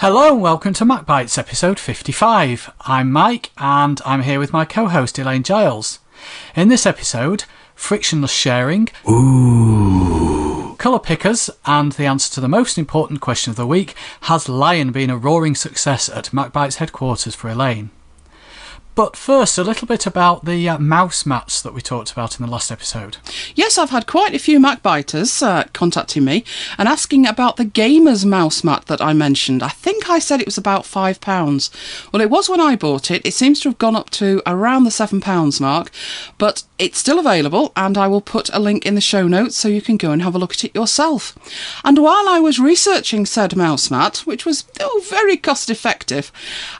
Hello and welcome to MacBites episode 55. I'm Mike and I'm here with my co-host Elaine Giles. In this episode, frictionless sharing, ooh, colour pickers, and the answer to the most important question of the week, has Lion been a roaring success at MacBites headquarters for Elaine? But first, a little bit about the uh, mouse mats that we talked about in the last episode. Yes, I've had quite a few MacBiters uh, contacting me and asking about the gamer's mouse mat that I mentioned. I think I said it was about £5. Well, it was when I bought it. It seems to have gone up to around the £7 mark, but it's still available and I will put a link in the show notes so you can go and have a look at it yourself. And while I was researching said mouse mat, which was oh, very cost effective,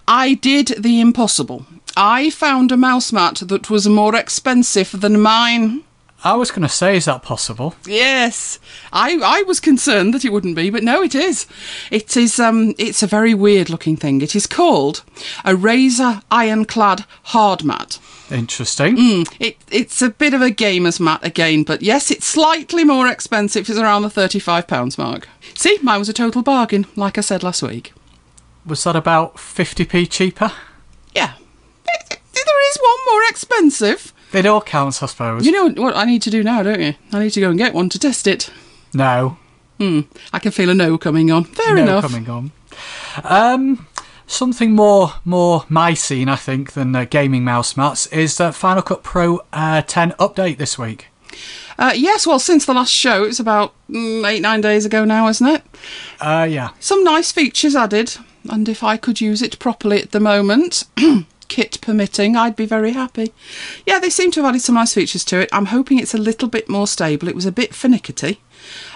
I did the impossible. I found a mouse mat that was more expensive than mine. I was going to say, is that possible? Yes, I I was concerned that it wouldn't be, but no, it is. It is um, it's a very weird looking thing. It is called a Razer Ironclad hard mat. Interesting. Mm, it it's a bit of a gamer's mat again, but yes, it's slightly more expensive. It's around the thirty five pounds mark. See, mine was a total bargain, like I said last week. Was that about 50p cheaper? Yeah, there is one more expensive. It all counts, I suppose. You know what I need to do now, don't you? I need to go and get one to test it. No. Hmm. I can feel a no coming on. Fair no enough. coming on. Um, something more more my scene, I think, than uh, gaming mouse mats is uh, Final Cut Pro uh, 10 update this week. Uh, yes, well, since the last show, it's about mm, eight, nine days ago now, isn't it? Uh, yeah. Some nice features added, and if I could use it properly at the moment, kit permitting, I'd be very happy. Yeah, they seem to have added some nice features to it. I'm hoping it's a little bit more stable. It was a bit finickety.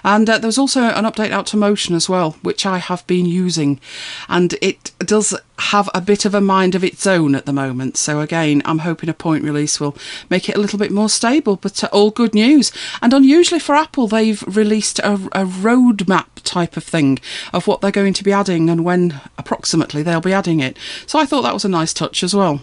And uh, there was also an update out to Motion as well, which I have been using. And it does have a bit of a mind of its own at the moment. So, again, I'm hoping a point release will make it a little bit more stable, but uh, all good news. And unusually for Apple, they've released a, a roadmap type of thing of what they're going to be adding and when approximately they'll be adding it. So, I thought that was a nice touch as well.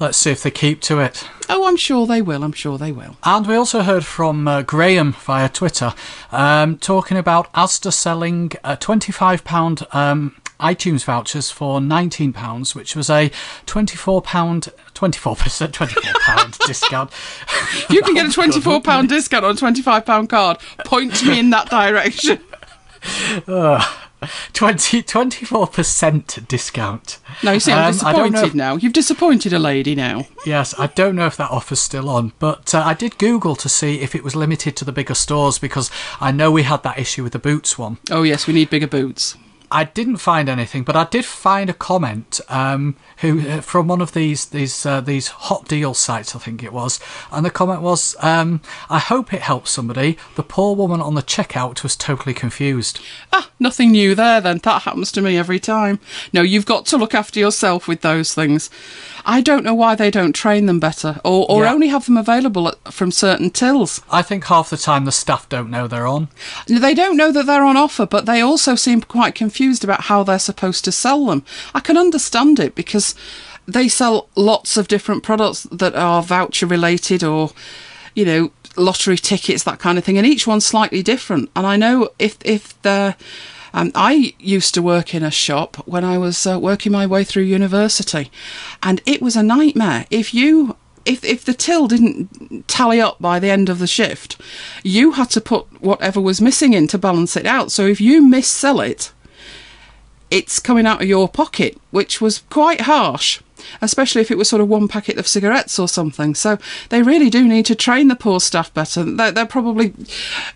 Let's see if they keep to it. Oh, I'm sure they will. I'm sure they will. And we also heard from uh, Graham via Twitter um, talking about Asda selling a £25 um, iTunes vouchers for £19, which was a £24, 24%, £24 discount. You can get a £24 discount on a £25 card. Point me in that direction. Uh, 20, 24% discount. No, you see, I'm Um, I don't know disappointed if- now. You've disappointed a lady now. Yes, I don't know if that offer's still on, but uh, I did Google to see if it was limited to the bigger stores because I know we had that issue with the Boots one. Oh, yes, we need bigger boots. I didn't find anything, but I did find a comment um, who uh, from one of these these uh, these hot deal sites, I think it was, and the comment was, um, "I hope it helps somebody." The poor woman on the checkout was totally confused. Ah, nothing new there then. That happens to me every time. No, you've got to look after yourself with those things. I don't know why they don't train them better or, or Yeah. only have them available at, from certain tills. I think half the time the staff don't know they're on. They don't know that they're on offer, but they also seem quite confused about how they're supposed to sell them. I can understand it because they sell lots of different products that are voucher related or, you know, lottery tickets, that kind of thing, and each one's slightly different. And I know if if the um, I used to work in a shop when I was uh, working my way through university, and it was a nightmare. If you if if the till didn't tally up by the end of the shift, you had to put whatever was missing in to balance it out. So if you missell it, it's coming out of your pocket, which was quite harsh, especially if it was sort of one packet of cigarettes or something. So they really do need to train the poor staff better. They're, they're probably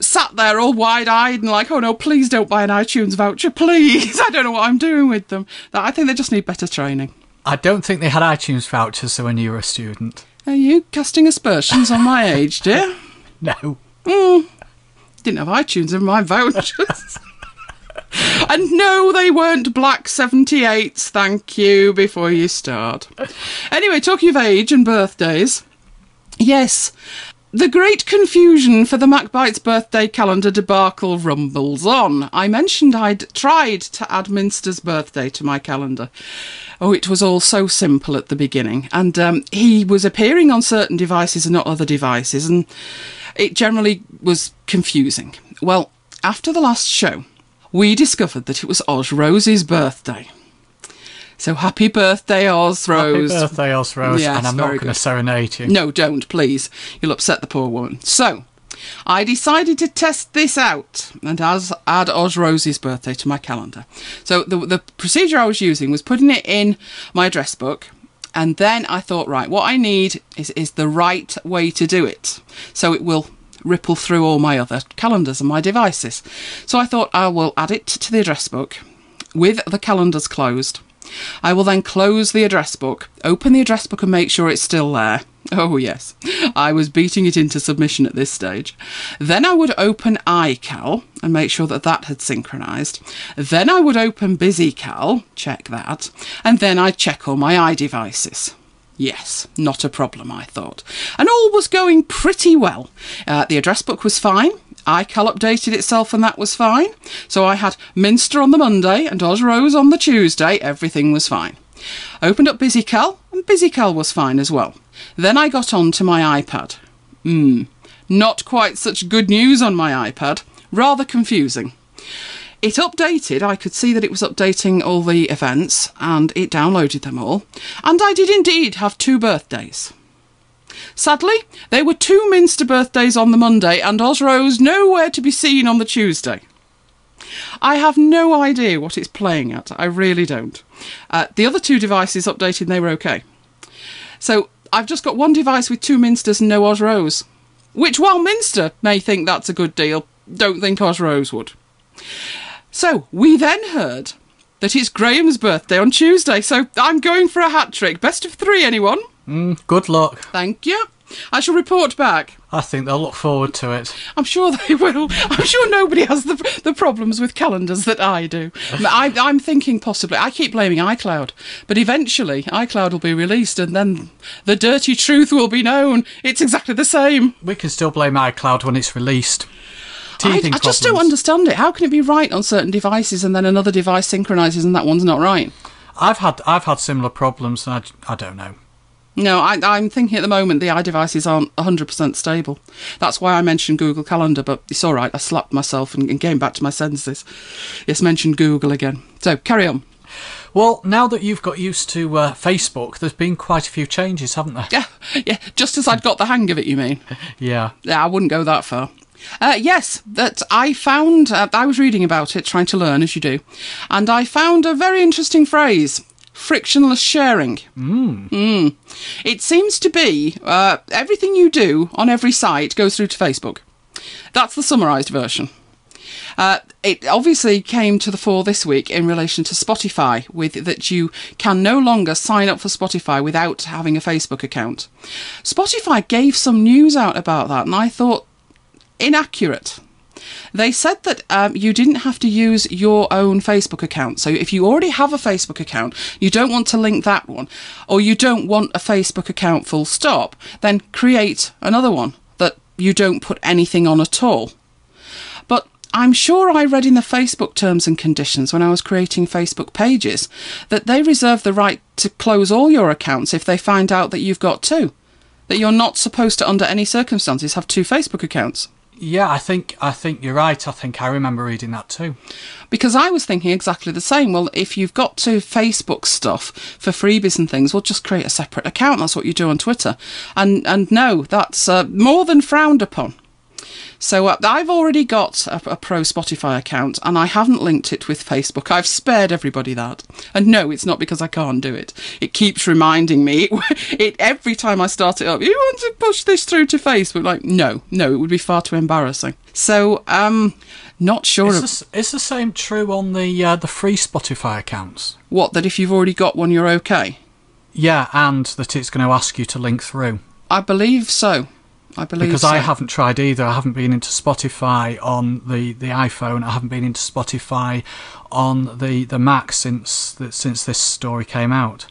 sat there all wide eyed and like, oh no, please don't buy an iTunes voucher, please. I don't know what I'm doing with them. I think they just need better training. I don't think they had iTunes vouchers when you were a student. Are you casting aspersions on my age, dear? No. Hmm. Didn't have iTunes in my vouchers. and no, they weren't black 78s, thank you, before you start. Anyway, talking of age and birthdays, yes, the great confusion for the MacBites birthday calendar debacle rumbles on. I mentioned I'd tried to add Minster's birthday to my calendar. Oh, it was all so simple at the beginning. And um, he was appearing on certain devices and not other devices, and it generally was confusing. Well, after the last show, we discovered that it was Oz Rose's birthday. So happy birthday, Oz Rose. Happy birthday, Oz Rose. Yes, and I'm not going to serenade you. No, don't, please. You'll upset the poor woman. So, I decided to test this out and as add Oz Rose's birthday to my calendar. So, the, the procedure I was using was putting it in my address book. And then I thought, right, what I need is, is the right way to do it. So it will ripple through all my other calendars and my devices. So I thought I will add it to the address book with the calendars closed. I will then close the address book, open the address book and make sure it's still there. Oh, yes. I was beating it into submission at this stage. Then I would open iCal and make sure that that had synchronized. Then I would open BusyCal, check that. And then I'd check all my iDevices. Yes, not a problem, I thought. And all was going pretty well. Uh, the address book was fine. iCal updated itself and that was fine. So I had Minster on the Monday and Oz Rose on the Tuesday. Everything was fine. Opened up BusyCal and BusyCal was fine as well. Then I got on to my iPad. Hmm, not quite such good news on my iPad. Rather confusing. It updated, I could see that it was updating all the events and it downloaded them all. And I did indeed have two birthdays. Sadly, they were two Minster birthdays on the Monday and Osrose nowhere to be seen on the Tuesday. I have no idea what it's playing at. I really don't. Uh, the other two devices updated they were okay. So I've just got one device with two Minsters and no Osrose. Which, while Minster may think that's a good deal, don't think Osrose would. So we then heard that it's Graham's birthday on Tuesday, so I'm going for a hat trick. Best of three, anyone? Mm, good luck. Thank you. I shall report back. I think they'll look forward to it. I'm sure they will. I'm sure nobody has the the problems with calendars that I do. I, I'm thinking possibly. I keep blaming iCloud, but eventually iCloud will be released, and then the dirty truth will be known. It's exactly the same. We can still blame iCloud when it's released. I, Teething I just don't understand it. How can it be right on certain devices and then another device synchronizes and that one's not right? I've had I've had similar problems. And I, I don't know. No, I, I'm thinking at the moment the iDevices aren't 100% stable. That's why I mentioned Google Calendar, but it's all right. I slapped myself and, and came back to my senses. Yes, mentioned Google again. So carry on. Well, now that you've got used to uh, Facebook, there's been quite a few changes, haven't there? Yeah, yeah. Just as I'd got the hang of it, you mean? Yeah. Yeah, I wouldn't go that far. Uh, yes, that I found. Uh, I was reading about it, trying to learn as you do, and I found a very interesting phrase: frictionless sharing. Mm. It seems to be uh, everything you do on every site goes through to Facebook. That's the summarised version. Uh, it obviously came to the fore this week in relation to Spotify, with that you can no longer sign up for Spotify without having a Facebook account. Spotify gave some news out about that, and I thought inaccurate. They said that um, you didn't have to use your own Facebook account. So if you already have a Facebook account, you don't want to link that one, or you don't want a Facebook account full stop, then create another one that you don't put anything on at all. But I'm sure I read in the Facebook terms and conditions when I was creating Facebook pages that they reserve the right to close all your accounts if they find out that you've got two. That you're not supposed to, under any circumstances, have two Facebook accounts. Yeah, I think I think you're right. I think I remember reading that too. Because I was thinking exactly the same. Well, if you've got to Facebook stuff for freebies and things, well, just create a separate account. That's what you do on Twitter. And and no, that's uh, more than frowned upon. So uh, I've already got a, a pro Spotify account, and I haven't linked it with Facebook. I've spared everybody that. And no, it's not because I can't do it. It keeps reminding me. It, it every time I start it up. You want to push this through to Facebook? Like, no, no, it would be far too embarrassing. So, um, not sure Is of this, is the same true on the uh, the free Spotify accounts? what that if you've already got one, you're okay. Yeah, and that it's going to ask you to link through. I believe so. I believe Because so. I haven't tried either. I haven't been into Spotify on the, the iPhone. I haven't been into Spotify on the, the Mac since the, since this story came out.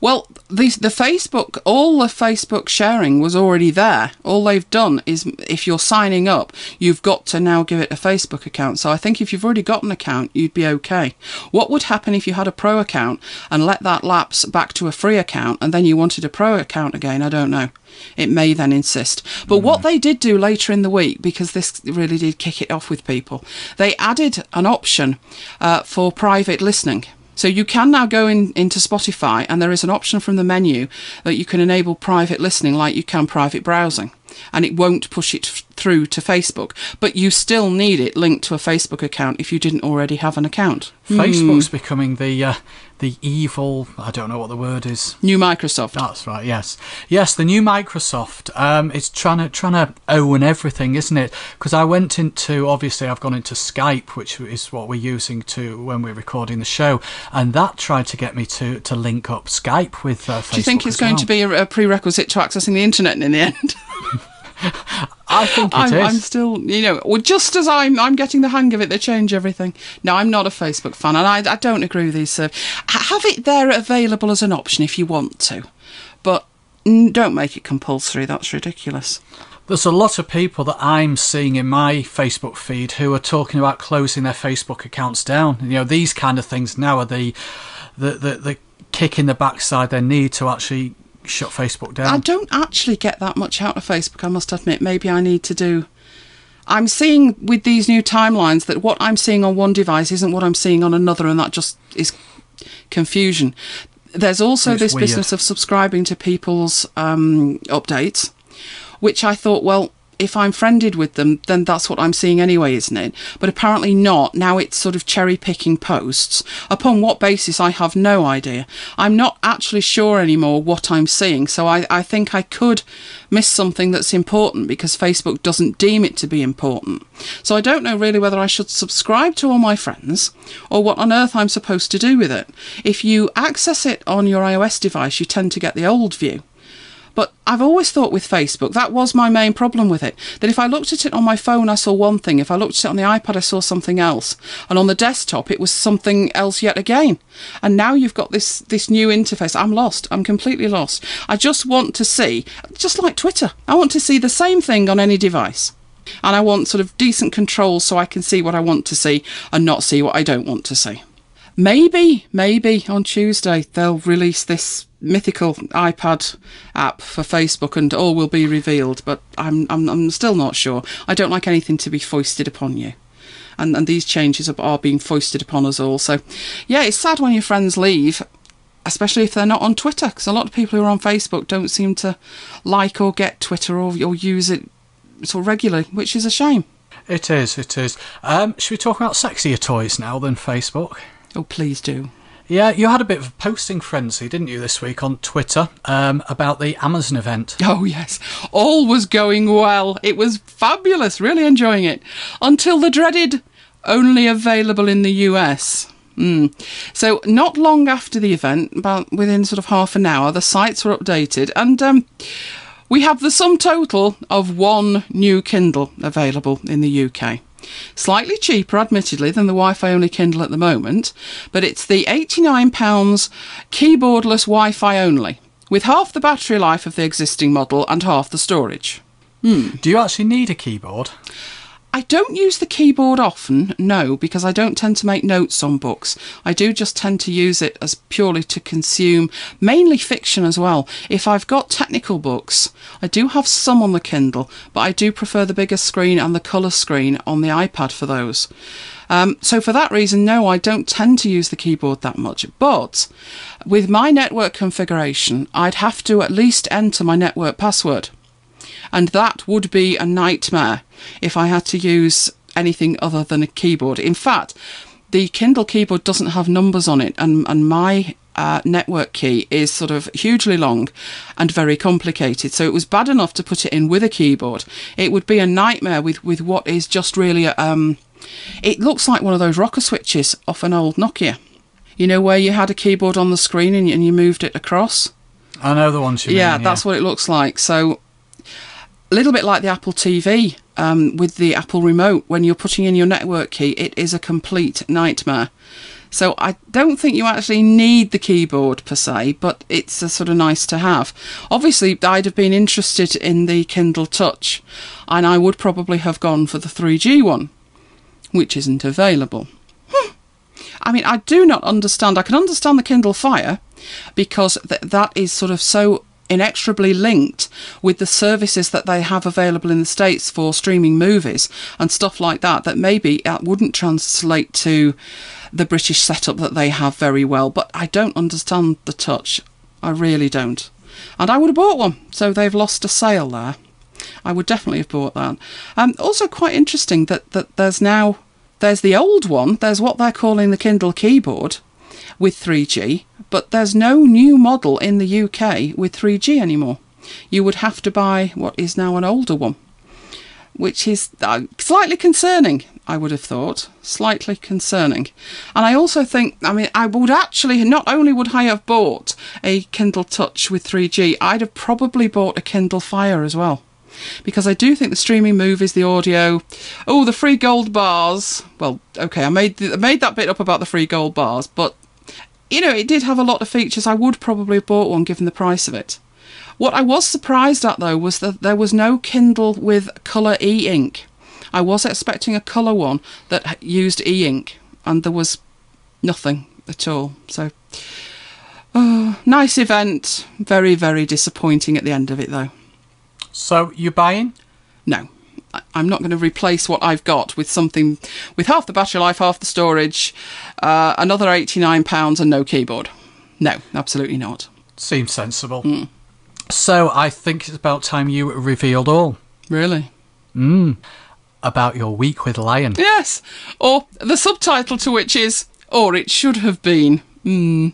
Well, the the Facebook, all the Facebook sharing was already there. All they've done is, if you're signing up, you've got to now give it a Facebook account. So I think if you've already got an account, you'd be okay. What would happen if you had a pro account and let that lapse back to a free account, and then you wanted a pro account again? I don't know. It may then insist. But what they did do later in the week, because this really did kick it off with people, they added an option uh, for private listening. So you can now go in, into Spotify and there is an option from the menu that you can enable private listening like you can private browsing. And it won't push it f- through to Facebook, but you still need it linked to a Facebook account if you didn't already have an account. Facebook's becoming the uh, the evil. I don't know what the word is. New Microsoft. That's right. Yes, yes. The new Microsoft. Um, it's trying to trying to own everything, isn't it? Because I went into obviously I've gone into Skype, which is what we're using to when we're recording the show, and that tried to get me to to link up Skype with. Uh, Facebook Do you think it's going well. to be a, a prerequisite to accessing the internet in the end? I think it I'm, is. I'm still, you know, well, just as I'm, I'm getting the hang of it, they change everything. No, I'm not a Facebook fan, and I, I don't agree with these. Uh, have it there available as an option if you want to, but don't make it compulsory. That's ridiculous. There's a lot of people that I'm seeing in my Facebook feed who are talking about closing their Facebook accounts down. You know, these kind of things now are the the the, the kick in the backside they need to actually shut Facebook down. I don't actually get that much out of Facebook. I must admit. Maybe I need to do. I'm seeing with these new timelines that what I'm seeing on one device isn't what I'm seeing on another, and that just is confusion. There's also It's this weird. business of subscribing to people's um, updates, which I thought, well, if I'm friended with them, then that's what I'm seeing anyway, isn't it? But apparently not. Now it's sort of cherry picking posts. Upon what basis, I have no idea. I'm not actually sure anymore what I'm seeing, so I, I think I could miss something that's important because Facebook doesn't deem it to be important. So I don't know really whether I should subscribe to all my friends or what on earth I'm supposed to do with it. If you access it on your iOS device, you tend to get the old view. But I've always thought with Facebook, that was my main problem with it. That if I looked at it on my phone, I saw one thing. If I looked at it on the iPad, I saw something else. And on the desktop, it was something else yet again. And now you've got this, this new interface. I'm lost. I'm completely lost. I just want to see, just like Twitter, I want to see the same thing on any device. And I want sort of decent controls so I can see what I want to see and not see what I don't want to see. Maybe, maybe on Tuesday they'll release this mythical iPad app for Facebook and all will be revealed, but I'm, I'm, I'm still not sure. I don't like anything to be foisted upon you. And, and these changes are, being foisted upon us all. So, yeah, it's sad when your friends leave, especially if they're not on Twitter, because a lot of people who are on Facebook don't seem to like or get Twitter or, or use it sort of regularly, which is a shame. It is, it is. Um, should we talk about sexier toys now than Facebook? Oh, please do. Yeah, you had a bit of a posting frenzy, didn't you, this week on Twitter um, about the Amazon event? Oh, yes. All was going well. It was fabulous. Really enjoying it. Until the dreaded only available in the US. Mm. So, not long after the event, about within sort of half an hour, the sites were updated and um, we have the sum total of one new Kindle available in the UK. Slightly cheaper, admittedly, than the Wi Fi only Kindle at the moment, but it's the £89 keyboardless Wi Fi only, with half the battery life of the existing model and half the storage. Hmm. Do you actually need a keyboard? I don't use the keyboard often, no, because I don't tend to make notes on books. I do just tend to use it as purely to consume, mainly fiction as well. If I've got technical books, I do have some on the Kindle, but I do prefer the bigger screen and the colour screen on the iPad for those. Um, so for that reason, no, I don't tend to use the keyboard that much. But with my network configuration, I'd have to at least enter my network password and that would be a nightmare if I had to use anything other than a keyboard. In fact, the Kindle keyboard doesn't have numbers on it, and and my uh, network key is sort of hugely long and very complicated. So it was bad enough to put it in with a keyboard. It would be a nightmare with with what is just really a, um. It looks like one of those rocker switches off an old Nokia. You know where you had a keyboard on the screen and, and you moved it across. I know the ones you Yeah, mean. that's what it looks like. So, a little bit like the Apple TV um, with the Apple remote, when you're putting in your network key, it is a complete nightmare. So I don't think you actually need the keyboard per se, but it's a sort of nice to have. Obviously, I'd have been interested in the Kindle Touch, and I would probably have gone for the 3G one, which isn't available. Hmm. I mean, I do not understand. I can understand the Kindle Fire because th- that is sort of so inexorably linked with the services that they have available in the States for streaming movies and stuff like that, that maybe it wouldn't translate to the British setup that they have very well. But I don't understand the touch. I really don't. And I would have bought one, so they've lost a sale there. I would definitely have bought that. Um, also, quite interesting that, that there's now there's the old one. There's what they're calling the Kindle keyboard, with 3G, but there's no new model in the UK with 3G anymore. You would have to buy what is now an older one, which is uh, slightly concerning, I would have thought. Slightly concerning. And I also think, I mean, I would actually, not only would I have bought a Kindle Touch with 3G, I'd have probably bought a Kindle Fire as well because I do think the streaming movies, the audio, oh, the free gold bars. Well, okay, I made I made that bit up about the free gold bars, but you know, it did have a lot of features. I would probably have bought one given the price of it. What I was surprised at though was that there was no Kindle with colour e ink. I was expecting a colour one that used e ink, and there was nothing at all. So, oh, nice event. Very, very disappointing at the end of it though. So, you buying? No. I'm not going to replace what I've got with something with half the battery life, half the storage, uh, another £89 and no keyboard. No, absolutely not. Seems sensible. Mm. So I think it's about time you revealed all. Really? Mm. About your week with Lion. Yes. Or the subtitle to which is, or it should have been. Mm.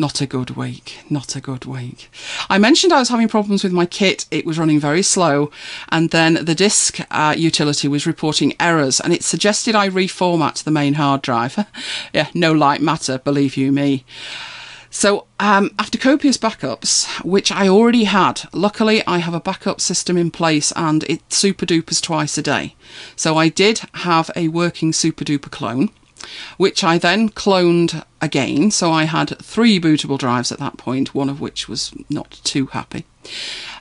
Not a good week. Not a good week. I mentioned I was having problems with my kit. It was running very slow. And then the disk uh, utility was reporting errors and it suggested I reformat the main hard drive. yeah, no light matter, believe you me. So, um, after copious backups, which I already had, luckily I have a backup system in place and it super dupers twice a day. So, I did have a working super duper clone which I then cloned again. So I had three bootable drives at that point, one of which was not too happy.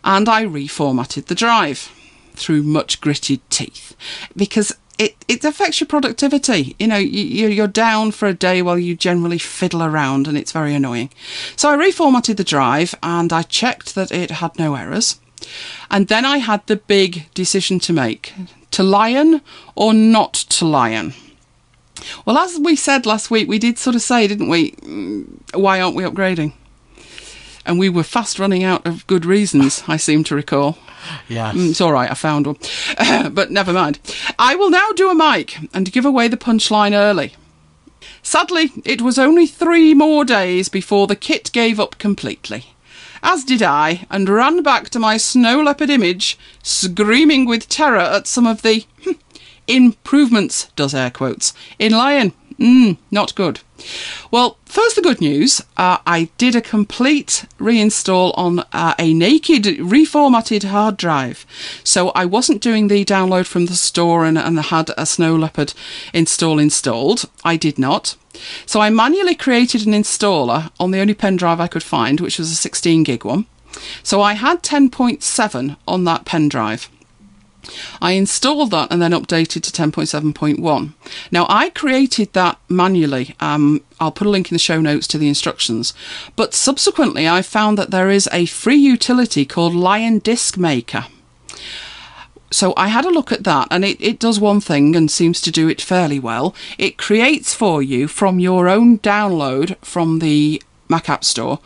And I reformatted the drive through much gritted teeth because it, it affects your productivity. You know, you, you're down for a day while you generally fiddle around and it's very annoying. So I reformatted the drive and I checked that it had no errors. And then I had the big decision to make to lion or not to lion. Well, as we said last week, we did sort of say, didn't we? Mm, why aren't we upgrading? And we were fast running out of good reasons, I seem to recall. Yes. Mm, it's all right, I found one. but never mind. I will now do a mic and give away the punchline early. Sadly, it was only three more days before the kit gave up completely. As did I, and ran back to my snow leopard image, screaming with terror at some of the hmm, improvements, does air quotes, in Lion. Mm, not good. Well, first the good news. Uh, I did a complete reinstall on uh, a naked, reformatted hard drive. So I wasn't doing the download from the store and, and had a Snow Leopard install installed. I did not. So I manually created an installer on the only pen drive I could find, which was a 16 gig one. So I had 10.7 on that pen drive. I installed that and then updated to 10.7.1. Now, I created that manually. Um, I'll put a link in the show notes to the instructions. But subsequently, I found that there is a free utility called Lion Disk Maker. So I had a look at that, and it, it does one thing and seems to do it fairly well. It creates for you from your own download from the Mac App Store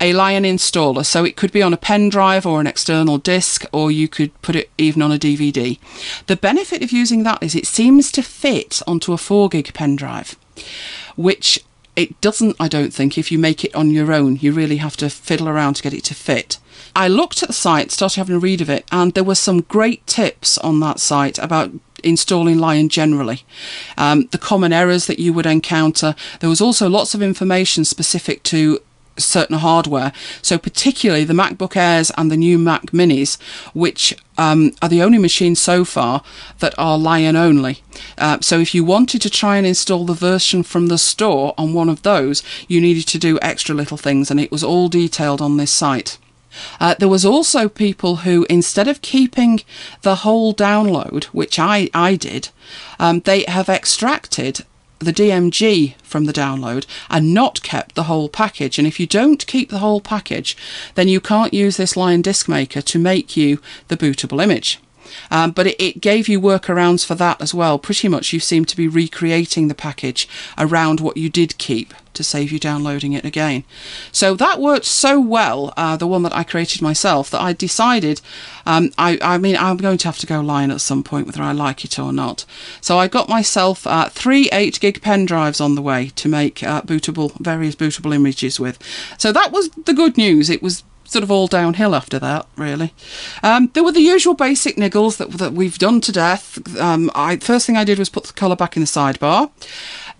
a Lion installer. So it could be on a pen drive or an external disk, or you could put it even on a DVD. The benefit of using that is it seems to fit onto a 4 gig pen drive, which it doesn't, I don't think, if you make it on your own. You really have to fiddle around to get it to fit. I looked at the site, started having a read of it, and there were some great tips on that site about installing Lion generally. Um, the common errors that you would encounter. There was also lots of information specific to certain hardware. So, particularly the MacBook Airs and the new Mac Minis, which um, are the only machines so far that are Lion only. Uh, so, if you wanted to try and install the version from the store on one of those, you needed to do extra little things, and it was all detailed on this site. Uh, there was also people who, instead of keeping the whole download, which I, I did, um, they have extracted the DMG from the download and not kept the whole package. And if you don't keep the whole package, then you can't use this Lion Disk Maker to make you the bootable image. Um, but it, it, gave you workarounds for that as well. Pretty much, you seem to be recreating the package around what you did keep to save you downloading it again. So that worked so well, uh, the one that I created myself, that I decided, um, I, I, mean, I'm going to have to go Lion at some point, whether I like it or not. So I got myself uh, three 8 gig pen drives on the way to make uh, bootable, various bootable images with. So that was the good news. It was sort of all downhill after that, really. Um, there were the usual basic niggles that, that we've done to death. Um, I, first thing I did was put the colour back in the sidebar.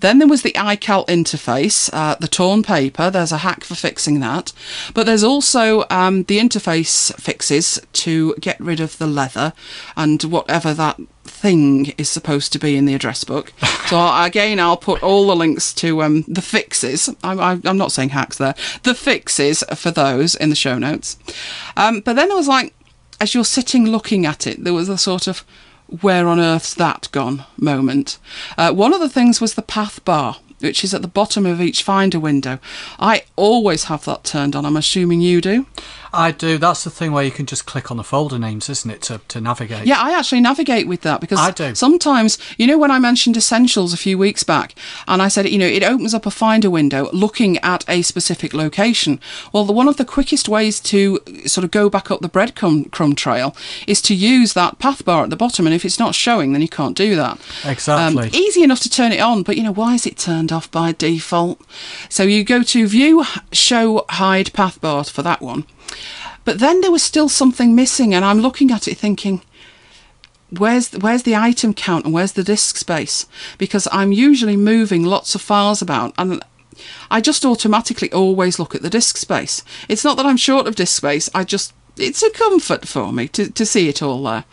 Then there was the iCal interface, uh, the torn paper. There's a hack for fixing that. But there's also um, the interface fixes to get rid of the leather and whatever that thing is supposed to be in the address book. So again, I'll put all the links to um, the fixes. I, am not saying hacks there. The fixes for those in the show notes. Um, but then there was like, as you're sitting looking at it, there was a sort of where on earth's that gone moment. Uh, one of the things was the path bar, which is at the bottom of each Finder window. I always have that turned on. I'm assuming you do. I do. That's the thing where you can just click on the folder names, isn't it, to, to navigate? Yeah, I actually navigate with that because I do. sometimes, you know, when I mentioned Essentials a few weeks back and I said, you know, it opens up a Finder window looking at a specific location. Well, the, one of the quickest ways to sort of go back up the breadcrumb crumb trail is to use that path bar at the bottom. And if it's not showing, then you can't do that. Exactly. Um, easy enough to turn it on, but, you know, why is it turned off by default? So you go to View, Show, Hide Path Bar for that one. But then there was still something missing, and I'm looking at it thinking, where's where's the item count and where's the disk space? Because I'm usually moving lots of files about, and I just automatically always look at the disk space. It's not that I'm short of disk space. I just it's a comfort for me to, to see it all there.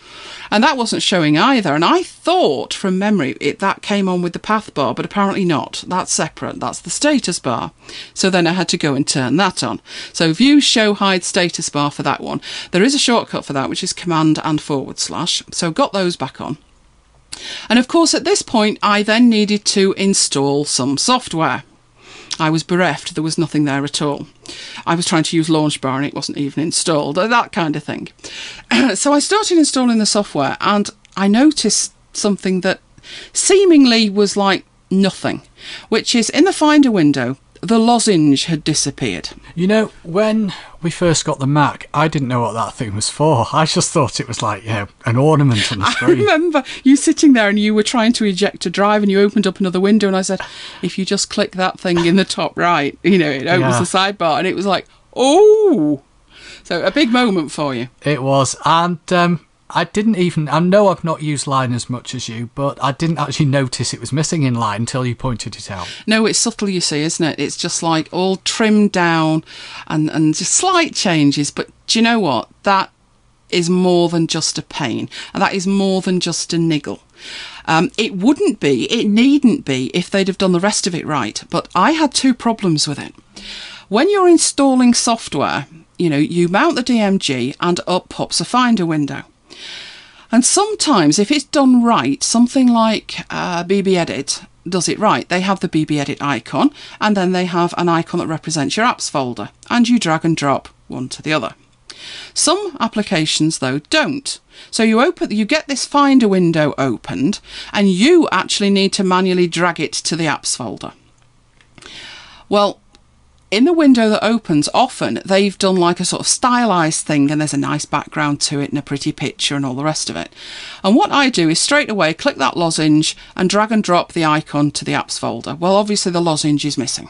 And that wasn't showing either. And I thought from memory it that came on with the path bar, but apparently not. That's separate. That's the status bar. So then I had to go and turn that on. So view, show, hide, status bar for that one. There is a shortcut for that, which is command and forward slash. So got those back on. And of course, at this point, I then needed to install some software. I was bereft. There was nothing there at all. I was trying to use Launchbar and it wasn't even installed, that kind of thing. so I started installing the software and I noticed something that seemingly was like nothing, which is in the Finder window, the lozenge had disappeared. You know, when we first got the Mac, I didn't know what that thing was for. I just thought it was like, you know, an ornament on the screen. I remember you sitting there and you were trying to eject a drive and you opened up another window and I said, if you just click that thing in the top right, you know, it opens Yeah. the sidebar and it was like, oh. So a big moment for you. It was, and um, I didn't even. I know I've not used Lion as much as you, but I didn't actually notice it was missing in Lion until you pointed it out. No, it's subtle, you see, isn't it? It's just like all trimmed down and, and just slight changes. But do you know what? That is more than just a pain. And that is more than just a niggle. Um, it wouldn't be, it needn't be if they'd have done the rest of it right. But I had two problems with it. When you're installing software, you know, you mount the DMG and up pops a Finder window. And sometimes, if it's done right, something like uh, BB Edit does it right. They have the BB Edit icon, and then they have an icon that represents your apps folder, and you drag and drop one to the other. Some applications, though, don't. So you open, you get this Finder window opened, and you actually need to manually drag it to the apps folder. Well, in the window that opens, often they've done like a sort of stylized thing and there's a nice background to it and a pretty picture and all the rest of it. And what I do is straight away click that lozenge and drag and drop the icon to the apps folder. Well, obviously the lozenge is missing.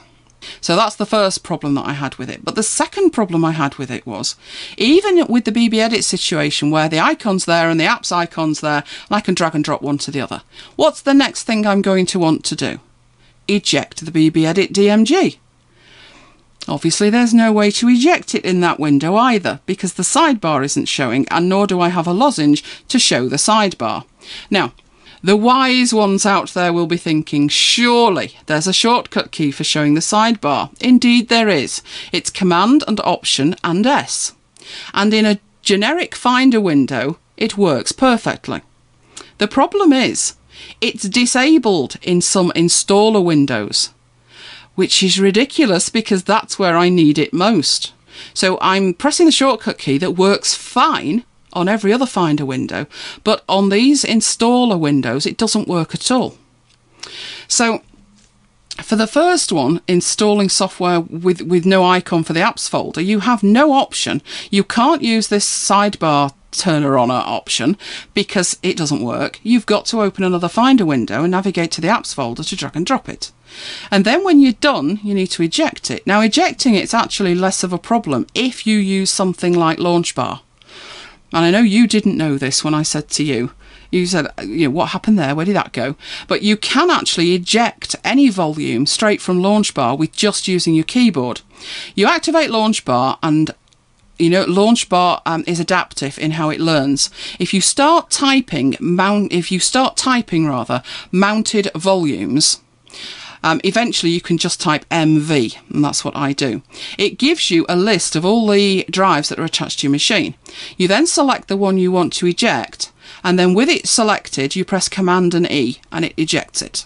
So that's the first problem that I had with it. But the second problem I had with it was even with the BB Edit situation where the icon's there and the apps icon's there and I can drag and drop one to the other. What's the next thing I'm going to want to do? Eject the BB Edit DMG. Obviously, there's no way to eject it in that window either, because the sidebar isn't showing, and nor do I have a lozenge to show the sidebar. Now, the wise ones out there will be thinking, surely there's a shortcut key for showing the sidebar. Indeed, there is. It's Command and Option and S. And in a generic Finder window, it works perfectly. The problem is, it's disabled in some installer windows which is ridiculous because that's where I need it most. So I'm pressing the shortcut key that works fine on every other Finder window, but on these installer windows, it doesn't work at all. So for the first one, installing software with, with no icon for the apps folder, you have no option. You can't use this sidebar turner on option because it doesn't work. You've got to open another Finder window and navigate to the apps folder to drag and drop it. And then when you're done, you need to eject it. Now, ejecting it's actually less of a problem if you use something like Launchbar. And I know you didn't know this when I said to you, you said, you know, what happened there? Where did that go? But you can actually eject any volume straight from Launchbar with just using your keyboard. You activate Launchbar and you know, Launchbar um, is adaptive in how it learns. If you start typing mount, if you start typing rather mounted volumes, um, eventually you can just type MV, and that's what I do. It gives you a list of all the drives that are attached to your machine. You then select the one you want to eject, and then with it selected, you press Command and E, and it ejects it,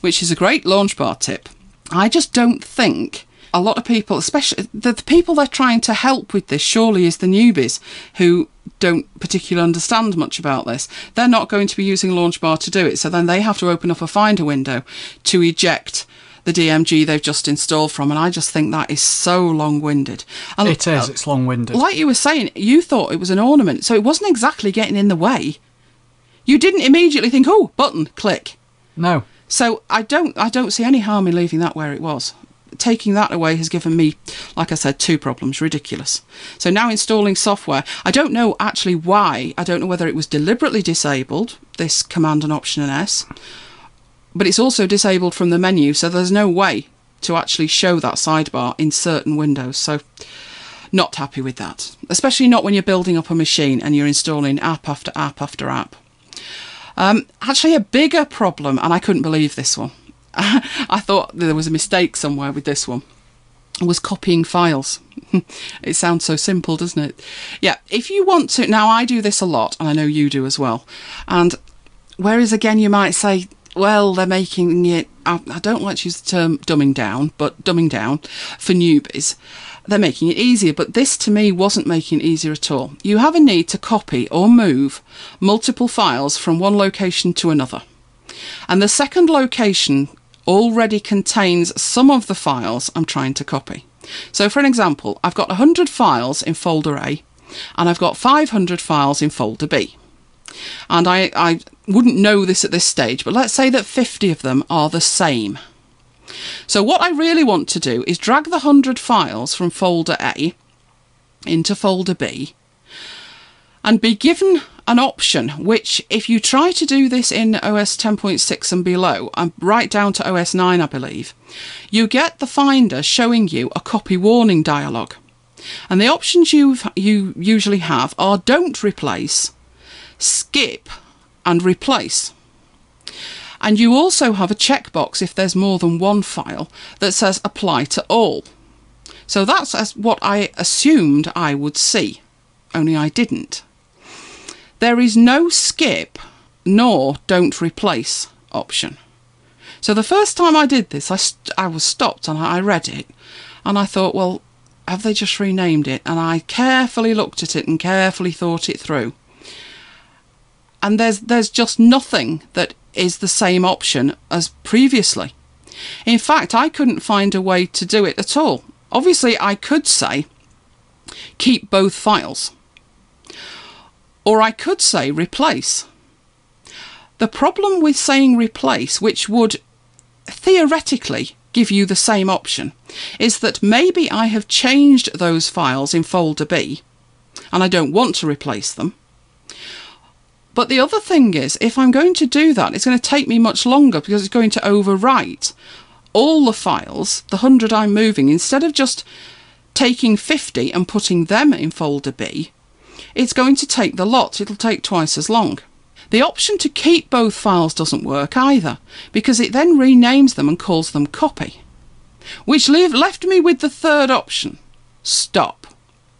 which is a great launch bar tip. I just don't think a lot of people, especially the, the, people they're trying to help with this, surely is the newbies who don't particularly understand much about this. They're not going to be using Launchbar to do it, so then they have to open up a Finder window to eject the DMG they've just installed from, and I just think that is so long-winded. And, it is. It's long-winded. Like you were saying, you thought it was an ornament, so it wasn't exactly getting in the way. You didn't immediately think, "Oh, button, click." No. So I don't, I don't see any harm in leaving that where it was taking that away has given me, like I said, two problems. Ridiculous. So now installing software, I don't know actually why. I don't know whether it was deliberately disabled, this Command and Option and S, but it's also disabled from the menu, so there's no way to actually show that sidebar in certain windows. So not happy with that, especially not when you're building up a machine and you're installing app after app after app. Um, actually, a bigger problem, and I couldn't believe this one. I thought there was a mistake somewhere with this one. Was copying files. it sounds so simple, doesn't it? Yeah, if you want to, now I do this a lot, and I know you do as well. And whereas again, you might say, well, they're making it, I, I don't like to use the term dumbing down, but dumbing down for newbies they're making it easier, but this to me wasn't making it easier at all. You have a need to copy or move multiple files from one location to another. And the second location already contains some of the files I'm trying to copy. So for an example, I've got 100 files in folder A and I've got 500 files in folder B. And I, I wouldn't know this at this stage, but let's say that 50 of them are the same. So what I really want to do is drag the 100 files from folder A into folder B and be given an option which if you try to do this in OS 10.6 and below and right down to OS 9 I believe you get the finder showing you a copy warning dialog and the options you you usually have are don't replace skip and replace. And you also have a checkbox if there's more than one file that says apply to all. So that's what I assumed I would see only I didn't there is no skip nor don't replace option. So the first time I did this, I, st- I was stopped and I read it and I thought, well, have they just renamed it? And I carefully looked at it and carefully thought it through. And there's there's just nothing that is the same option as previously. In fact, I couldn't find a way to do it at all. Obviously, I could say keep both files. Or I could say replace. The problem with saying replace, which would theoretically give you the same option, is that maybe I have changed those files in folder B and I don't want to replace them. But the other thing is, if I'm going to do that, it's going to take me much longer because it's going to overwrite all the files, the 100 I'm moving, instead of just taking 50 and putting them in folder B, it's going to take the lot. It'll take twice as long. The option to keep both files doesn't work either, because it then renames them and calls them copy. Which left me with the third option stop.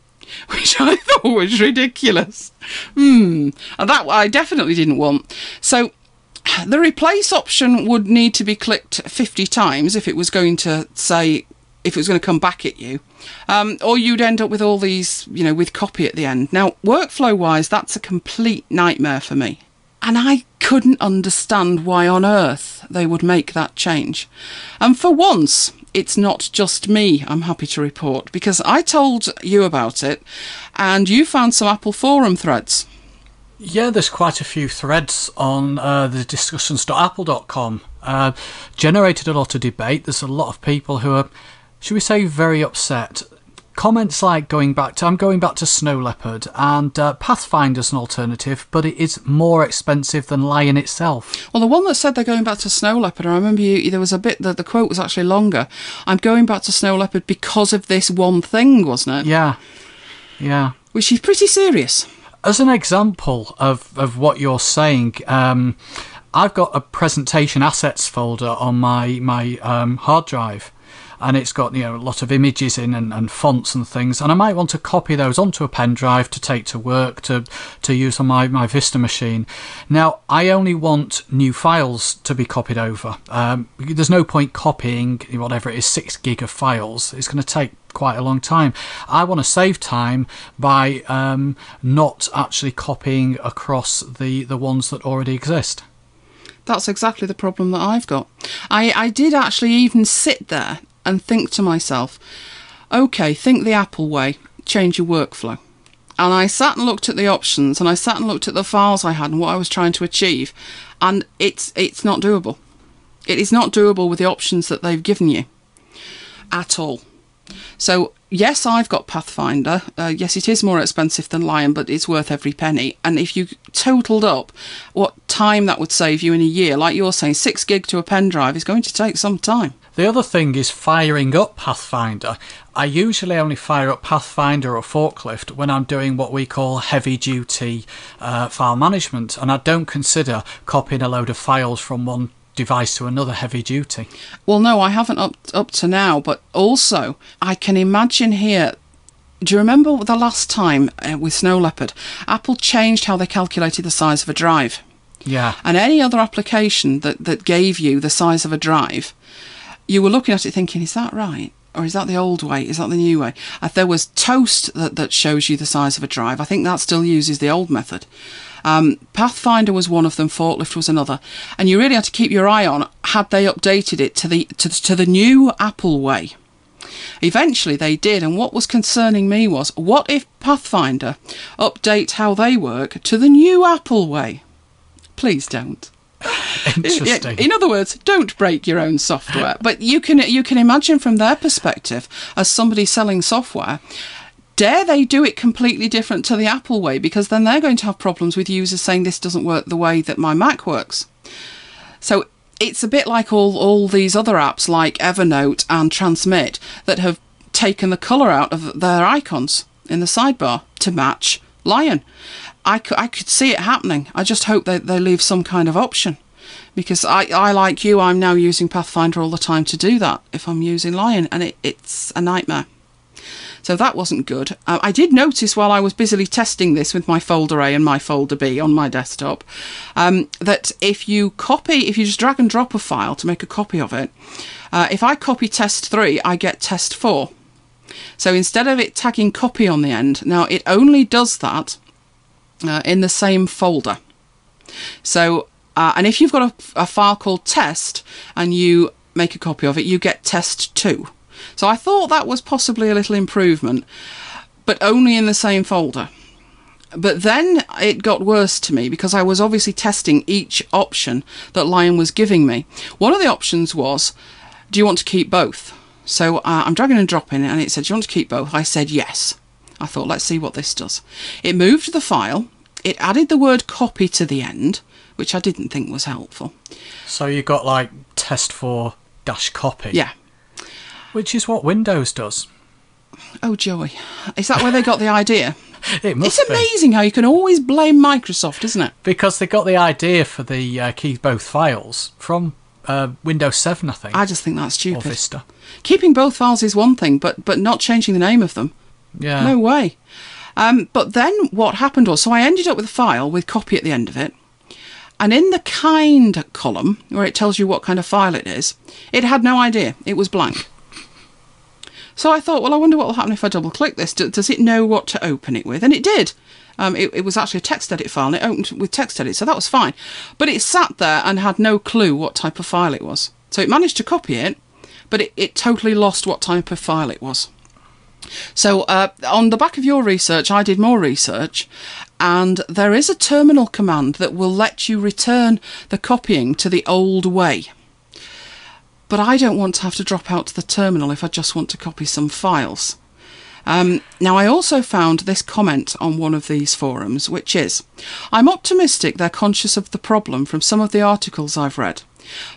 Which I thought was ridiculous. Hmm, and that I definitely didn't want. So the replace option would need to be clicked 50 times if it was going to say if it was going to come back at you. Um, or you'd end up with all these, you know, with copy at the end. Now, workflow wise, that's a complete nightmare for me. And I couldn't understand why on earth they would make that change. And for once, it's not just me, I'm happy to report, because I told you about it and you found some Apple Forum threads. Yeah, there's quite a few threads on uh, the discussions.apple.com. Uh, generated a lot of debate. There's a lot of people who are, should we say, very upset. Comments like going back to, I'm going back to Snow Leopard and uh, Pathfinder's an alternative, but it is more expensive than Lion itself. Well, the one that said they're going back to Snow Leopard, I remember you, there was a bit that the quote was actually longer. I'm going back to Snow Leopard because of this one thing, wasn't it? Yeah, yeah. Which is pretty serious. As an example of, of what you're saying, um, I've got a presentation assets folder on my my um, hard drive, and it's got you know a lot of images in and, and, fonts and things, and I might want to copy those onto a pen drive to take to work to to use on my, my Vista machine. Now I only want new files to be copied over. Um, there's no point copying whatever it is six gig of files. It's going to take quite a long time. I want to save time by um, not actually copying across the, the ones that already exist. That's exactly the problem that I've got. I, I did actually even sit there and think to myself, okay, think the Apple way, change your workflow. And I sat and looked at the options and I sat and looked at the files I had and what I was trying to achieve, and it's it's not doable. It is not doable with the options that they've given you at all. So yes, I've got Pathfinder. Uh, yes, it is more expensive than Lion, but it's worth every penny. And if you totaled up what time that would save you in a year, like you're saying, six gig to a pen drive is going to take some time. The other thing is firing up Pathfinder. I usually only fire up Pathfinder or Forklift when I'm doing what we call heavy duty uh, file management, and I don't consider copying a load of files from one device to another heavy duty. Well, no, I haven't up up to now, but also I can imagine here. Do you remember the last time uh, with Snow Leopard, Apple changed how they calculated the size of a drive? Yeah. And any other application that that gave you the size of a drive, you were looking at it thinking, is that right? Or is that the old way? Is that the new way? If there was Toast that, that shows you the size of a drive, I think that still uses the old method. Um, Pathfinder was one of them, Forklift was another, and you really had to keep your eye on had they updated it to the to, to the new Apple way. Eventually they did, and what was concerning me was what if Pathfinder update how they work to the new Apple way? Please don't. Interesting. In other words, don't break your own software. But you can you can imagine from their perspective, as somebody selling software, dare they do it completely different to the Apple way? Because then they're going to have problems with users saying this doesn't work the way that my Mac works. So it's a bit like all, all these other apps like Evernote and Transmit that have taken the colour out of their icons in the sidebar to match Lion. I could, I could see it happening. I just hope that they leave some kind of option. Because I, I, like you, I'm now using Pathfinder all the time to do that if I'm using Lion, and it, it's a nightmare. So that wasn't good. Uh, I did notice while I was busily testing this with my folder A and my folder B on my desktop um, that if you copy, if you just drag and drop a file to make a copy of it, uh, if I copy test 3, I get test 4. So instead of it tagging copy on the end, now it only does that uh, in the same folder. So, uh, and if you've got a, a file called test and you make a copy of it, you get test 2. So I thought that was possibly a little improvement, but only in the same folder. But then it got worse to me because I was obviously testing each option that Lion was giving me. One of the options was, do you want to keep both? So uh, I'm dragging and dropping and it said, do you want to keep both? I said yes. I thought, let's see what this does. It moved the file, it added the word copy to the end, which I didn't think was helpful. So you got like test for dash copy. Yeah. Which is what Windows does. Oh joy, is that where they got the idea? It must It's be. amazing how you can always blame Microsoft, isn't it? Because they got the idea for the uh, keep both files from uh, Windows 7, I think. I just think that's stupid. or. Vista. Keeping both files is one thing, but but not changing the name of them. Yeah. No way. Um, but then what happened was, so I ended up with a file with copy at the end of it, and in the kind column where it tells you what kind of file it is, it had no idea. It was blank. So I thought, well, I wonder what will happen if I double click this. Do- Does it know what to open it with? And it did. Um, it, it was actually a text edit file, and it opened with text edit, so that was fine. But it sat there and had no clue what type of file it was. So it managed to copy it, but it, it totally lost what type of file it was. So, uh, on the back of your research, I did more research, and there is a terminal command that will let you return the copying to the old way. But I don't want to have to drop out to the terminal if I just want to copy some files. Um, now, I also found this comment on one of these forums, which is I'm optimistic they're conscious of the problem from some of the articles I've read.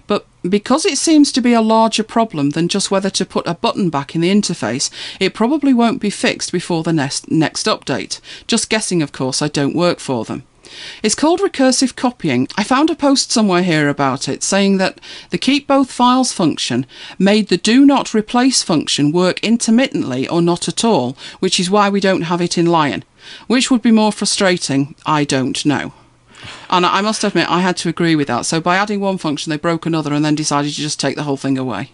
But because it seems to be a larger problem than just whether to put a button back in the interface, it probably won't be fixed before the next, next update. Just guessing, of course, I don't work for them. It's called recursive copying. I found a post somewhere here about it saying that the keep both files function made the do not replace function work intermittently or not at all, which is why we don't have it in Lion. Which would be more frustrating? I don't know. And I must admit, I had to agree with that. So by adding one function, they broke another and then decided to just take the whole thing away.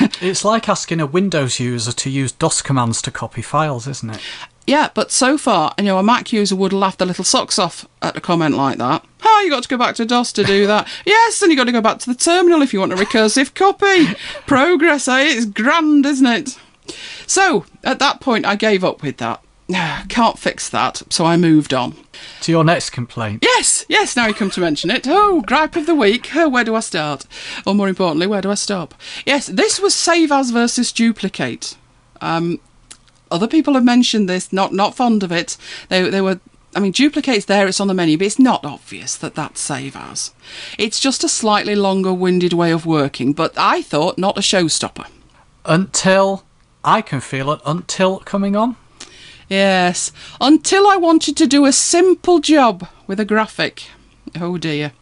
It's like asking a Windows user to use DOS commands to copy files, isn't it? Yeah, but so far, you know, a Mac user would laugh the little socks off at a comment like that. Oh, you got to go back to DOS to do that. yes, and you got to go back to the terminal if you want a recursive copy. Progress, eh? It's grand, isn't it? So, at that point, I gave up with that. Can't fix that, so I moved on. To your next complaint. Yes, yes, now you come to mention it. Oh, gripe of the week. Oh, where do I start? Or more importantly, where do I stop? Yes, this was save as versus duplicate. Um, other people have mentioned this, not not fond of it. They they were I mean duplicate's there, it's on the menu, but it's not obvious that that's save as. It's just a slightly longer winded way of working, but I thought not a showstopper. Until I can feel it until coming on. Yes, until I wanted to do a simple job with a graphic. Oh dear.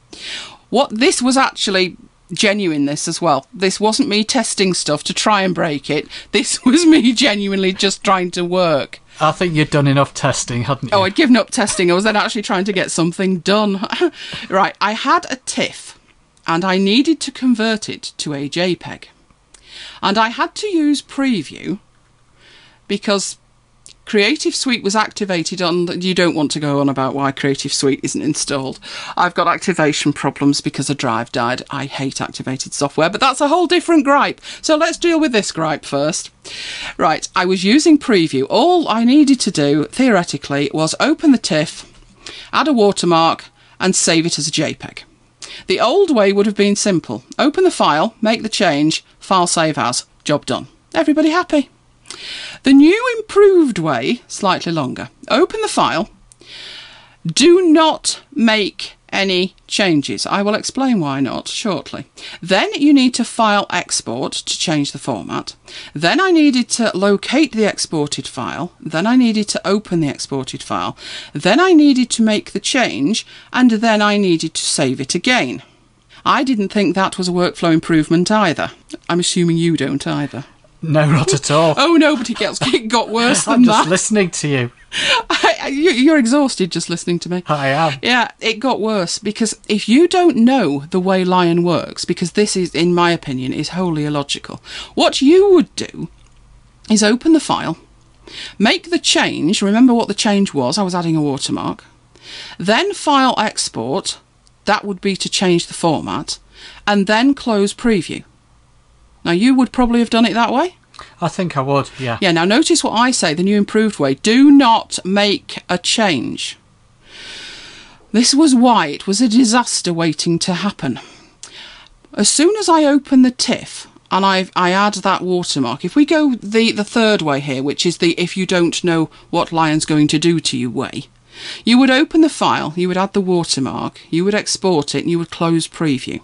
What this was actually genuine this as well. This wasn't me testing stuff to try and break it. This was me genuinely just trying to work. I think you'd done enough testing, hadn't you? Oh, I'd given up testing. I was then actually trying to get something done. right, I had a TIFF and I needed to convert it to a JPEG. And I had to use Preview because Creative Suite was activated on. You don't want to go on about why Creative Suite isn't installed. I've got activation problems because a drive died. I hate activated software, but that's a whole different gripe. So let's deal with this gripe first. Right, I was using Preview. All I needed to do, theoretically, was open the TIFF, add a watermark, and save it as a JPEG. The old way would have been simple open the file, make the change, file save as, job done. Everybody happy? The new improved way, slightly longer, open the file, do not make any changes. I will explain why not shortly. Then you need to file export to change the format. Then I needed to locate the exported file. Then I needed to open the exported file. Then I needed to make the change. And then I needed to save it again. I didn't think that was a workflow improvement either. I'm assuming you don't either. No, not at all. Oh no, but it gets it got worse than I'm just that. listening to you. I, I- you- you're exhausted just listening to me. I am. Yeah, it got worse because if you don't know the way Lion works, because this is, in my opinion, is wholly illogical, what you would do is open the file, make the change. Remember what the change was? I was adding a watermark. Then file export. That would be to change the format, and then close preview. Now you would probably have done it that way. I think I would, yeah. Yeah, now notice what I say, the new improved way. Do not make a change. This was why it was a disaster waiting to happen. As soon as I open the TIFF and I I add that watermark, if we go the, the third way here, which is the if you don't know what Lion's going to do to you way, you would open the file, you would add the watermark, you would export it, and you would close preview.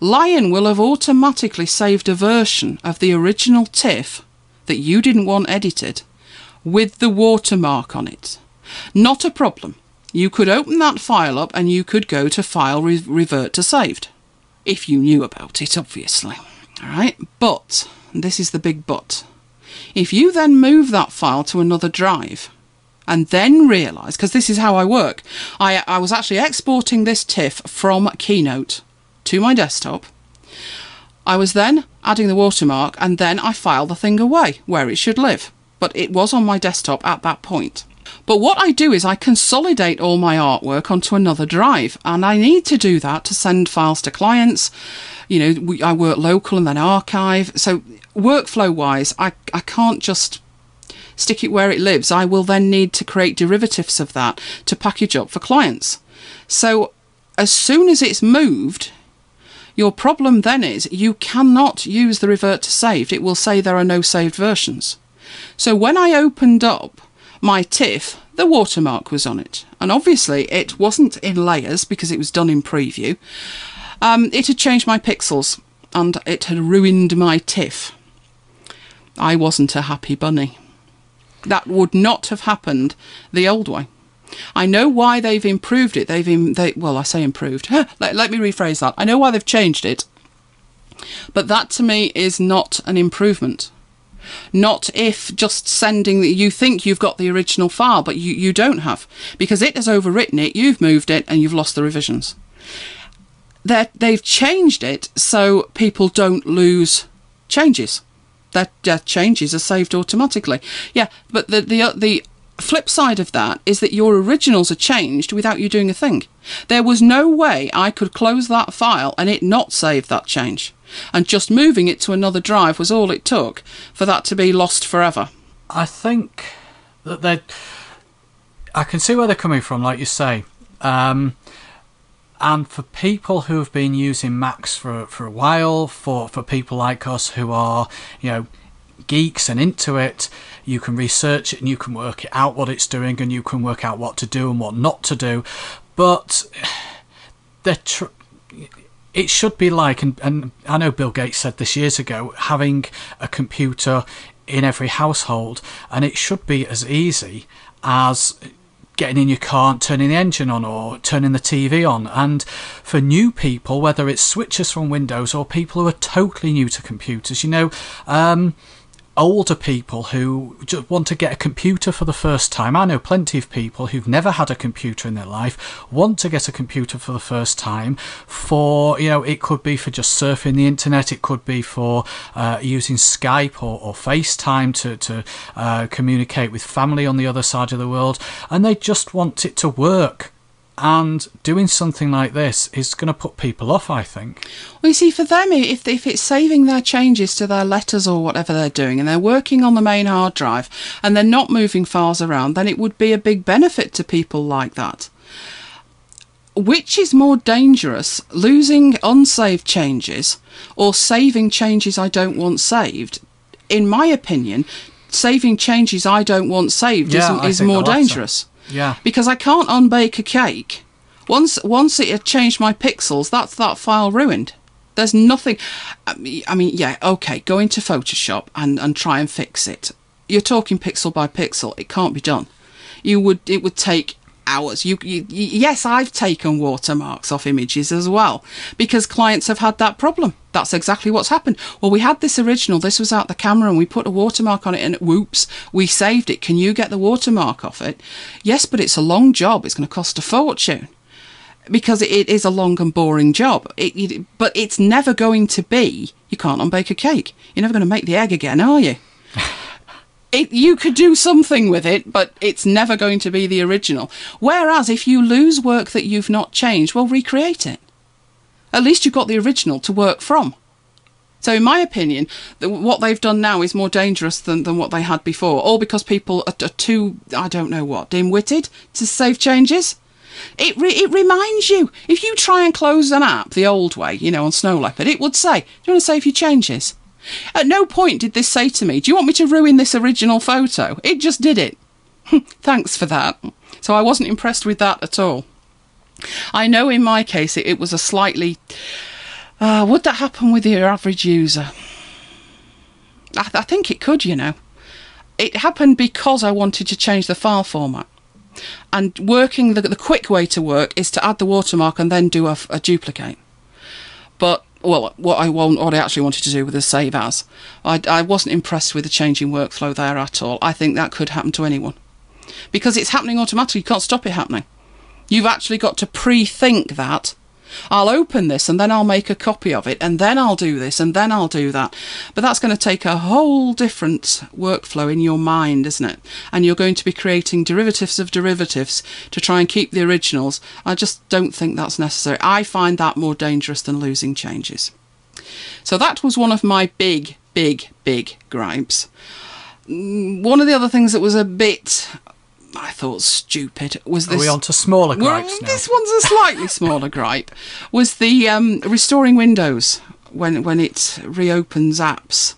Lion will have automatically saved a version of the original TIFF that you didn't want edited with the watermark on it. Not a problem. You could open that file up and you could go to file re- revert to saved. If you knew about it, obviously. Alright, but, this is the big but. If you then move that file to another drive, and then realise, because this is how I work, I, I was actually exporting this TIFF from Keynote to my desktop. I was then adding the watermark, and then I file the thing away where it should live. But it was on my desktop at that point. But what I do is I consolidate all my artwork onto another drive, and I need to do that to send files to clients. You know, we, I work local and then archive. So workflow wise, I, I can't just stick it where it lives. I will then need to create derivatives of that to package up for clients. So as soon as it's moved, your problem then is you cannot use the revert to saved. It will say there are no saved versions. So when I opened up my TIFF, the watermark was on it. And obviously it wasn't in layers because it was done in preview. Um, it had changed my pixels and it had ruined my TIFF. I wasn't a happy bunny. That would not have happened the old way. I know why they've improved it. They've Im- they well, I say improved. let, let me rephrase that. I know why they've changed it. But that to me is not an improvement. Not if just sending you think you've got the original file, but you, you don't have because it has overwritten it, you've moved it, and you've lost the revisions. They're, they've changed it so people don't lose changes their, their changes are saved automatically. Yeah, but the the uh, the flip side of that is that your originals are changed without you doing a thing. There was no way I could close that file and it not save that change. And just moving it to another drive was all it took for that to be lost forever. I think that they I can see where they're coming from, like you say. Um, and for people who have been using Macs for, for a while, for, for people like us who are, you know, geeks and into it, you can research it and you can work it out what it's doing and you can work out what to do and what not to do. But tr- it should be like, and, and I know Bill Gates said this years ago, having a computer in every household, and it should be as easy as getting in your car and turning the engine on or turning the TV on. And for new people, whether it's switchers from Windows or people who are totally new to computers, you know, um, older people who just want to get a computer for the first time. I know plenty of people who've never had a computer in their life want to get a computer for the first time. For you know, it could be for just surfing the internet. It could be for uh, using Skype or, or FaceTime to to uh, communicate with family on the other side of the world, and they just want it to work and doing something like this is going to put people off, I think. Well, you see, for them, if, if it's saving their changes to their letters or whatever they're doing, and they're working on the main hard drive and they're not moving files around, then it would be a big benefit to people like that. Which is more dangerous, losing unsaved changes or saving changes I don't want saved? In my opinion, saving changes I don't want saved yeah, is, is more dangerous. Yeah. Because I can't unbake a cake. Once once it had changed my pixels, that's that file ruined. There's nothing. I mean, yeah, okay, go into Photoshop and, and try and fix it. You're talking pixel by pixel. It can't be done. You would it would take hours. You, you, yes, I've taken watermarks off images as well because clients have had that problem. That's exactly what's happened. Well, we had this original. This was out the camera, and we put a watermark on it, and whoops, we saved it. Can you get the watermark off it? Yes, but it's a long job. It's going to cost a fortune because it is a long and boring job. It, it, but it's never going to be. You can't unbake a cake. You're never going to make the egg again, are you? It, you could do something with it, but it's never going to be the original. Whereas if you lose work that you've not changed, well, recreate it. At least you've got the original to work from. So, in my opinion, what they've done now is more dangerous than, than what they had before, all because people are, are too, I don't know what, dim witted to save changes. It, re- it reminds you, if you try and close an app the old way, you know, on Snow Leopard, it would say, Do you want to save your changes? At no point did this say to me, Do you want me to ruin this original photo? It just did it. Thanks for that. So I wasn't impressed with that at all. I know in my case it, it was a slightly Uh, would that happen with your average user? I, th- I think it could, you know. It happened because I wanted to change the file format. And working, the, the quick way to work is to add the watermark and then do a, a duplicate. But well, what I want, what I actually wanted to do with the save as, I, I wasn't impressed with the changing workflow there at all. I think that could happen to anyone because it's happening automatically. You can't stop it happening. You've actually got to pre-think that I'll open this and then I'll make a copy of it and then I'll do this and then I'll do that. But that's going to take a whole different workflow in your mind, isn't it? And you're going to be creating derivatives of derivatives to try and keep the originals. I just don't think that's necessary. I find that more dangerous than losing changes. So that was one of my big, big, big gripes. Mm, one of the other things that was a bit I thought stupid was this. Are we on to smaller gripes well, now? This one's a slightly smaller gripe. Was the um, restoring Windows when when it reopens apps.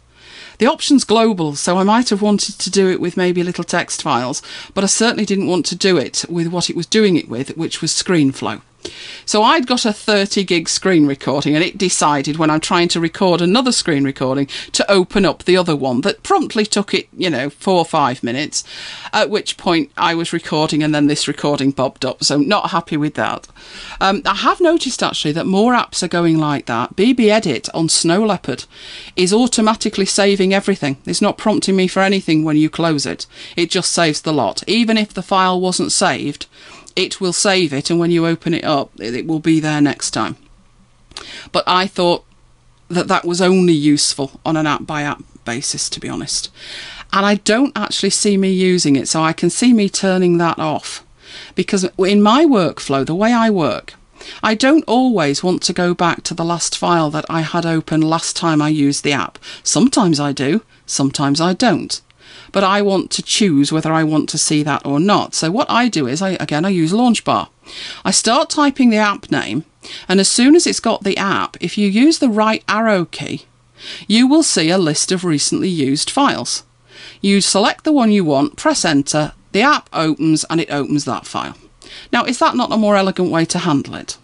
The option's global, so I might have wanted to do it with maybe little text files, but I certainly didn't want to do it with what it was doing it with, which was ScreenFlow. So I'd got a 30 gig screen recording and it decided when I'm trying to record another screen recording to open up the other one that promptly took it, you know, four or five minutes, at which point I was recording and then this recording bobbed up. So not happy with that. Um, I have noticed actually that more apps are going like that. BB Edit on Snow Leopard is automatically saving everything. It's not prompting me for anything when you close it. It just saves the lot. Even if the file wasn't saved, it will save it, and when you open it up, it will be there next time. But I thought that that was only useful on an app by app basis, to be honest. And I don't actually see me using it, so I can see me turning that off. Because in my workflow, the way I work, I don't always want to go back to the last file that I had open last time I used the app. Sometimes I do, sometimes I don't but I want to choose whether I want to see that or not. So what I do is, I again, I use Launch Bar. I start typing the app name, and as soon as it's got the app, if you use the right arrow key, you will see a list of recently used files. You select the one you want, press enter, the app opens, and it opens that file. Now, is that not a more elegant way to handle it?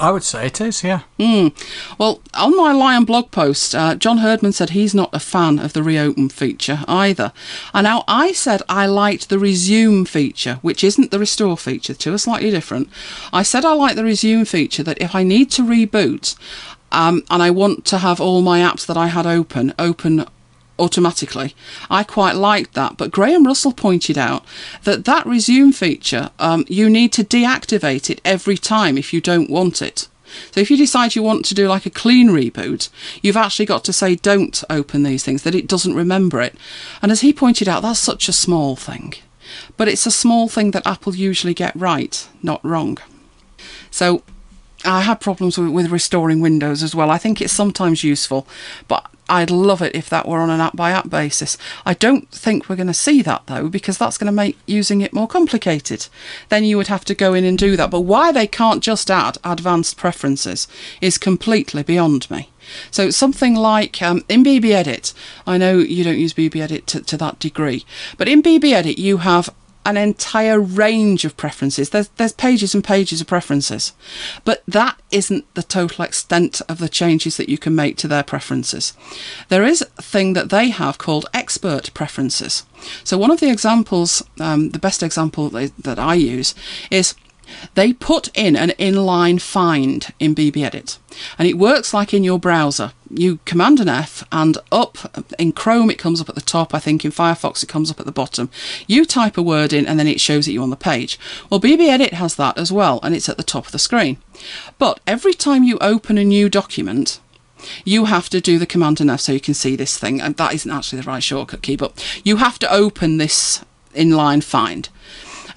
I would say it is, yeah. Mm. Well, on my Lion blog post, uh, John Herdman said he's not a fan of the reopen feature either. And now I said I liked the resume feature, which isn't the restore feature, two are slightly different. I said I like the resume feature that if I need to reboot, um, and I want to have all my apps that I had open open automatically. I quite liked that, but Graham Russell pointed out that that resume feature, um, you need to deactivate it every time if you don't want it. So if you decide you want to do like a clean reboot, you've actually got to say don't open these things, that it doesn't remember it. And as he pointed out, that's such a small thing. But it's a small thing that Apple usually get right, not wrong. So I had problems with restoring Windows as well. I think it's sometimes useful, but I'd love it if that were on an app by app basis. I don't think we're going to see that though, because that's going to make using it more complicated. Then you would have to go in and do that. But why they can't just add advanced preferences is completely beyond me. So something like um, in BB Edit, I know you don't use BB Edit to, to that degree, but in BB Edit you have an entire range of preferences. There's there's pages and pages of preferences, but that isn't the total extent of the changes that you can make to their preferences. There is a thing that they have called expert preferences. So one of the examples, um, the best example that I use is they put in an inline find in BBEdit, and it works like in your browser. You command an F, and up in Chrome it comes up at the top. I think in Firefox it comes up at the bottom. You type a word in, and then it shows it you on the page. Well, BBEdit has that as well, and it's at the top of the screen. But every time you open a new document, you have to do the command and F so you can see this thing. And that isn't actually the right shortcut key, but you have to open this inline find.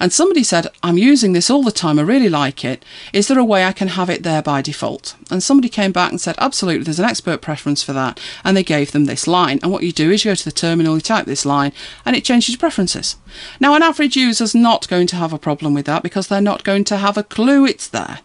And somebody said, I'm using this all the time, I really like it. Is there a way I can have it there by default? And somebody came back and said, absolutely, there's an expert preference for that. And they gave them this line. And what you do is you go to the terminal, you type this line, and it changes your preferences. Now, an average user's not going to have a problem with that because they're not going to have a clue it's there.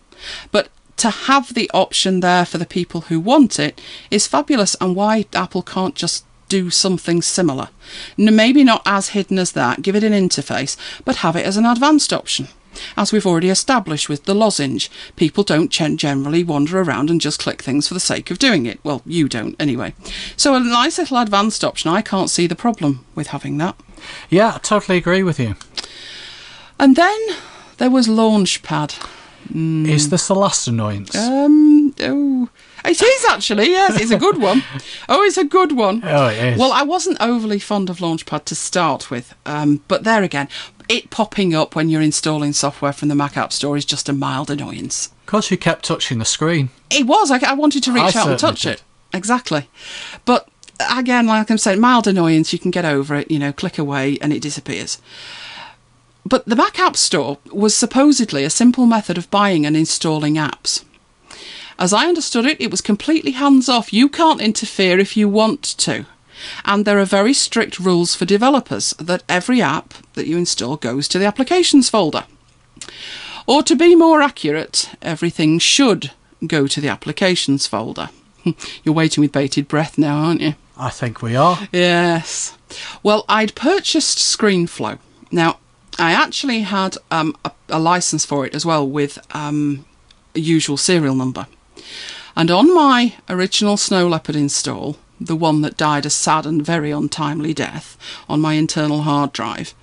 But to have the option there for the people who want it is fabulous and why Apple can't just do something similar. Maybe not as hidden as that, give it an interface, but have it as an advanced option. As we've already established with the lozenge, people don't generally wander around and just click things for the sake of doing it. Well, you don't anyway. So a nice little advanced option, I can't see the problem with having that. Yeah, I totally agree with you. And then there was Launchpad. Is this the last annoyance? Um, oh, it is actually, yes, it's a good one. Oh, it's a good one. oh, it is. Well, I wasn't overly fond of Launchpad to start with, um, but there again, it popping up when you're installing software from the Mac App Store is just a mild annoyance. because you kept touching the screen. It was. I, I wanted to reach I out and touch did. it. Exactly. But again, like I'm saying, mild annoyance. You can get over it. You know, click away and it disappears. But the Mac App Store was supposedly a simple method of buying and installing apps. As I understood it, it was completely hands off. You can't interfere if you want to. And there are very strict rules for developers that every app that you install goes to the applications folder. Or to be more accurate, everything should go to the applications folder. You're waiting with bated breath now, aren't you? I think we are. Yes. Well, I'd purchased ScreenFlow. Now, I actually had um, a, a license for it as well with um, a usual serial number. And on my original Snow Leopard install, the one that died a sad and very untimely death on my internal hard drive,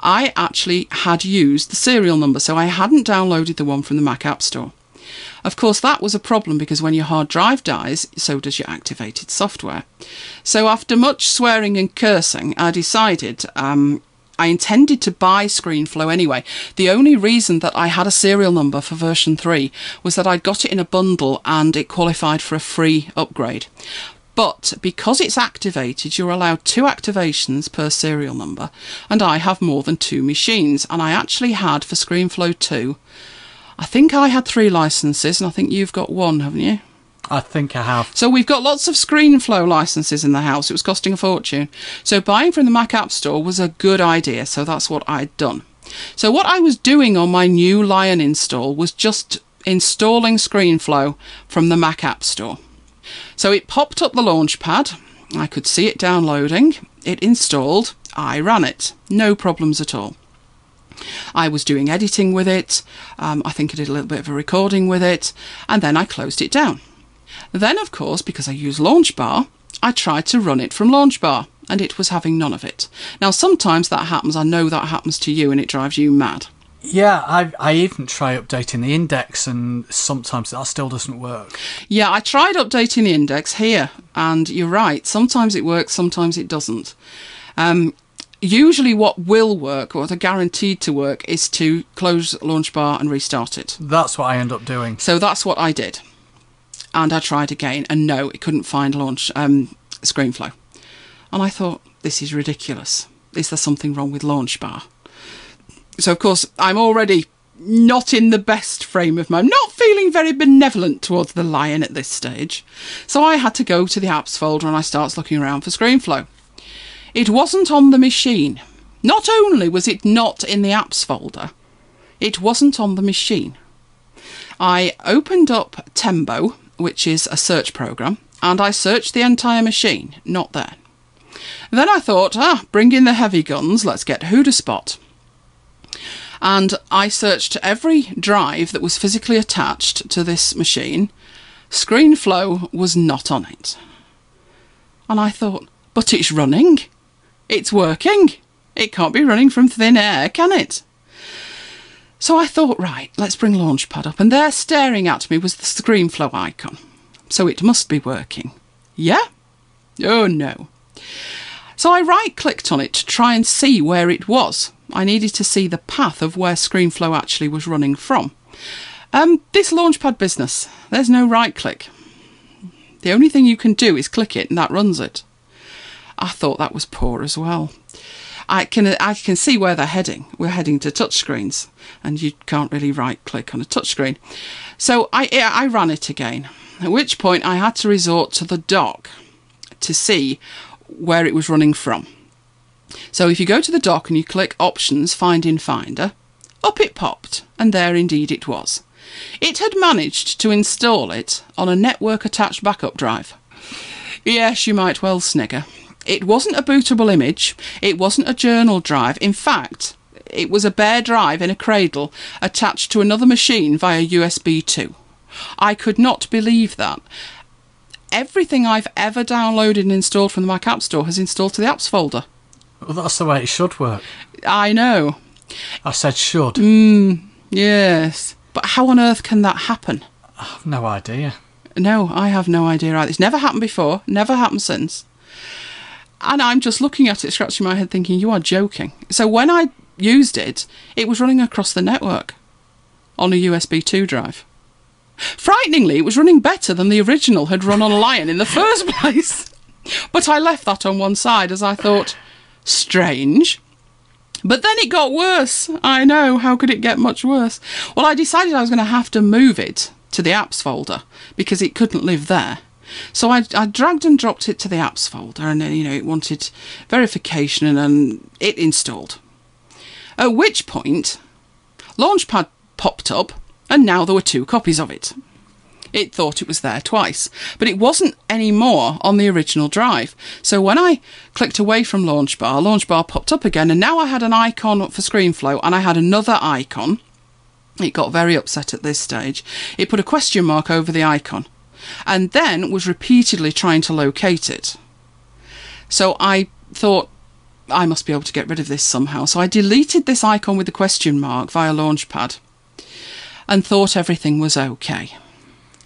I actually had used the serial number, so I hadn't downloaded the one from the Mac App Store. Of course, that was a problem because when your hard drive dies, so does your activated software. So, after much swearing and cursing, I decided um, I intended to buy ScreenFlow anyway. The only reason that I had a serial number for version 3 was that I'd got it in a bundle and it qualified for a free upgrade. But because it's activated, you're allowed two activations per serial number, and I have more than two machines. And I actually had for ScreenFlow 2, I think I had three licenses, and I think you've got one, haven't you? I think I have. So we've got lots of ScreenFlow licenses in the house. It was costing a fortune. So buying from the Mac App Store was a good idea. So that's what I'd done. So what I was doing on my new Lion install was just installing ScreenFlow from the Mac App Store. So it popped up the Launchpad. I could see it downloading. It installed. I ran it. No problems at all. I was doing editing with it. Um, I think I did a little bit of a recording with it. And then I closed it down. Then, of course, because I use Launchbar, I tried to run it from Launchbar, and it was having none of it. Now, sometimes that happens. I know that happens to you, and it drives you mad. Yeah, I I even try updating the index, and sometimes that still doesn't work. Yeah, I tried updating the index here, and you're right. Sometimes it works, sometimes it doesn't. Um, usually, what will work, or what are guaranteed to work, is to close Launchbar and restart it. That's what I end up doing. So that's what I did. And I tried again, and no, it couldn't find launch um, ScreenFlow. And I thought, this is ridiculous. Is there something wrong with Launchbar? So, of course, I'm already not in the best frame of mind, not feeling very benevolent towards the lion at this stage. So I had to go to the apps folder and I started looking around for ScreenFlow. It wasn't on the machine. Not only was it not in the apps folder, it wasn't on the machine. I opened up Tembo, which is a search program, and I searched the entire machine. Not there. Then I thought, ah, bring in the heavy guns, let's get HoudahSpot. And I searched every drive that was physically attached to this machine. ScreenFlow was not on it. And I thought, but it's running. It's working. It can't be running from thin air, can it? So I thought, right, let's bring Launchpad up. And there, staring at me, was the ScreenFlow icon. So it must be working. Yeah? Oh no. So I right clicked on it to try and see where it was. I needed to see the path of where ScreenFlow actually was running from. Um, this Launchpad business, there's no right click. The only thing you can do is click it and that runs it. I thought that was poor as well. I can uh, I can see where they're heading. We're heading to touchscreens, and you can't really right click on a touchscreen. So I I ran it again. At which point I had to resort to the dock to see where it was running from. So if you go to the dock and you click Options, Find in Finder, up it popped, and there indeed it was. It had managed to install it on a network attached backup drive. Yes, you might well snigger. It wasn't a bootable image, it wasn't a journal drive. In fact, It was a bare drive in a cradle attached to another machine via USB 2. I could not believe that. Everything I've ever downloaded and installed from the Mac App Store has installed to the apps folder. Well, that's the way it should work. I know. I said should. Mm, Yes. But how on earth can that happen? I've no idea. No, I have no idea either. It's never happened before, never happened since. And I'm just looking at it, scratching my head, thinking, you are joking. So when I used it, it was running across the network on a USB 2 drive. Frighteningly, it was running better than the original had run on Lion in the first place. But I left that on one side as I thought, strange. But then it got worse. I know, how could it get much worse? Well, I decided I was going to have to move it to the apps folder because it couldn't live there. So I, I dragged and dropped it to the apps folder, and then, you know, it wanted verification and, and it installed. At which point, Launchpad popped up, and now there were two copies of it. It thought it was there twice, but it wasn't anymore on the original drive. So when I clicked away from Launchbar, Launchbar popped up again, and now I had an icon for ScreenFlow and I had another icon. It got very upset at this stage. It put a question mark over the icon and then was repeatedly trying to locate it. So I thought I must be able to get rid of this somehow. So I deleted this icon with the question mark via Launchpad and thought everything was okay.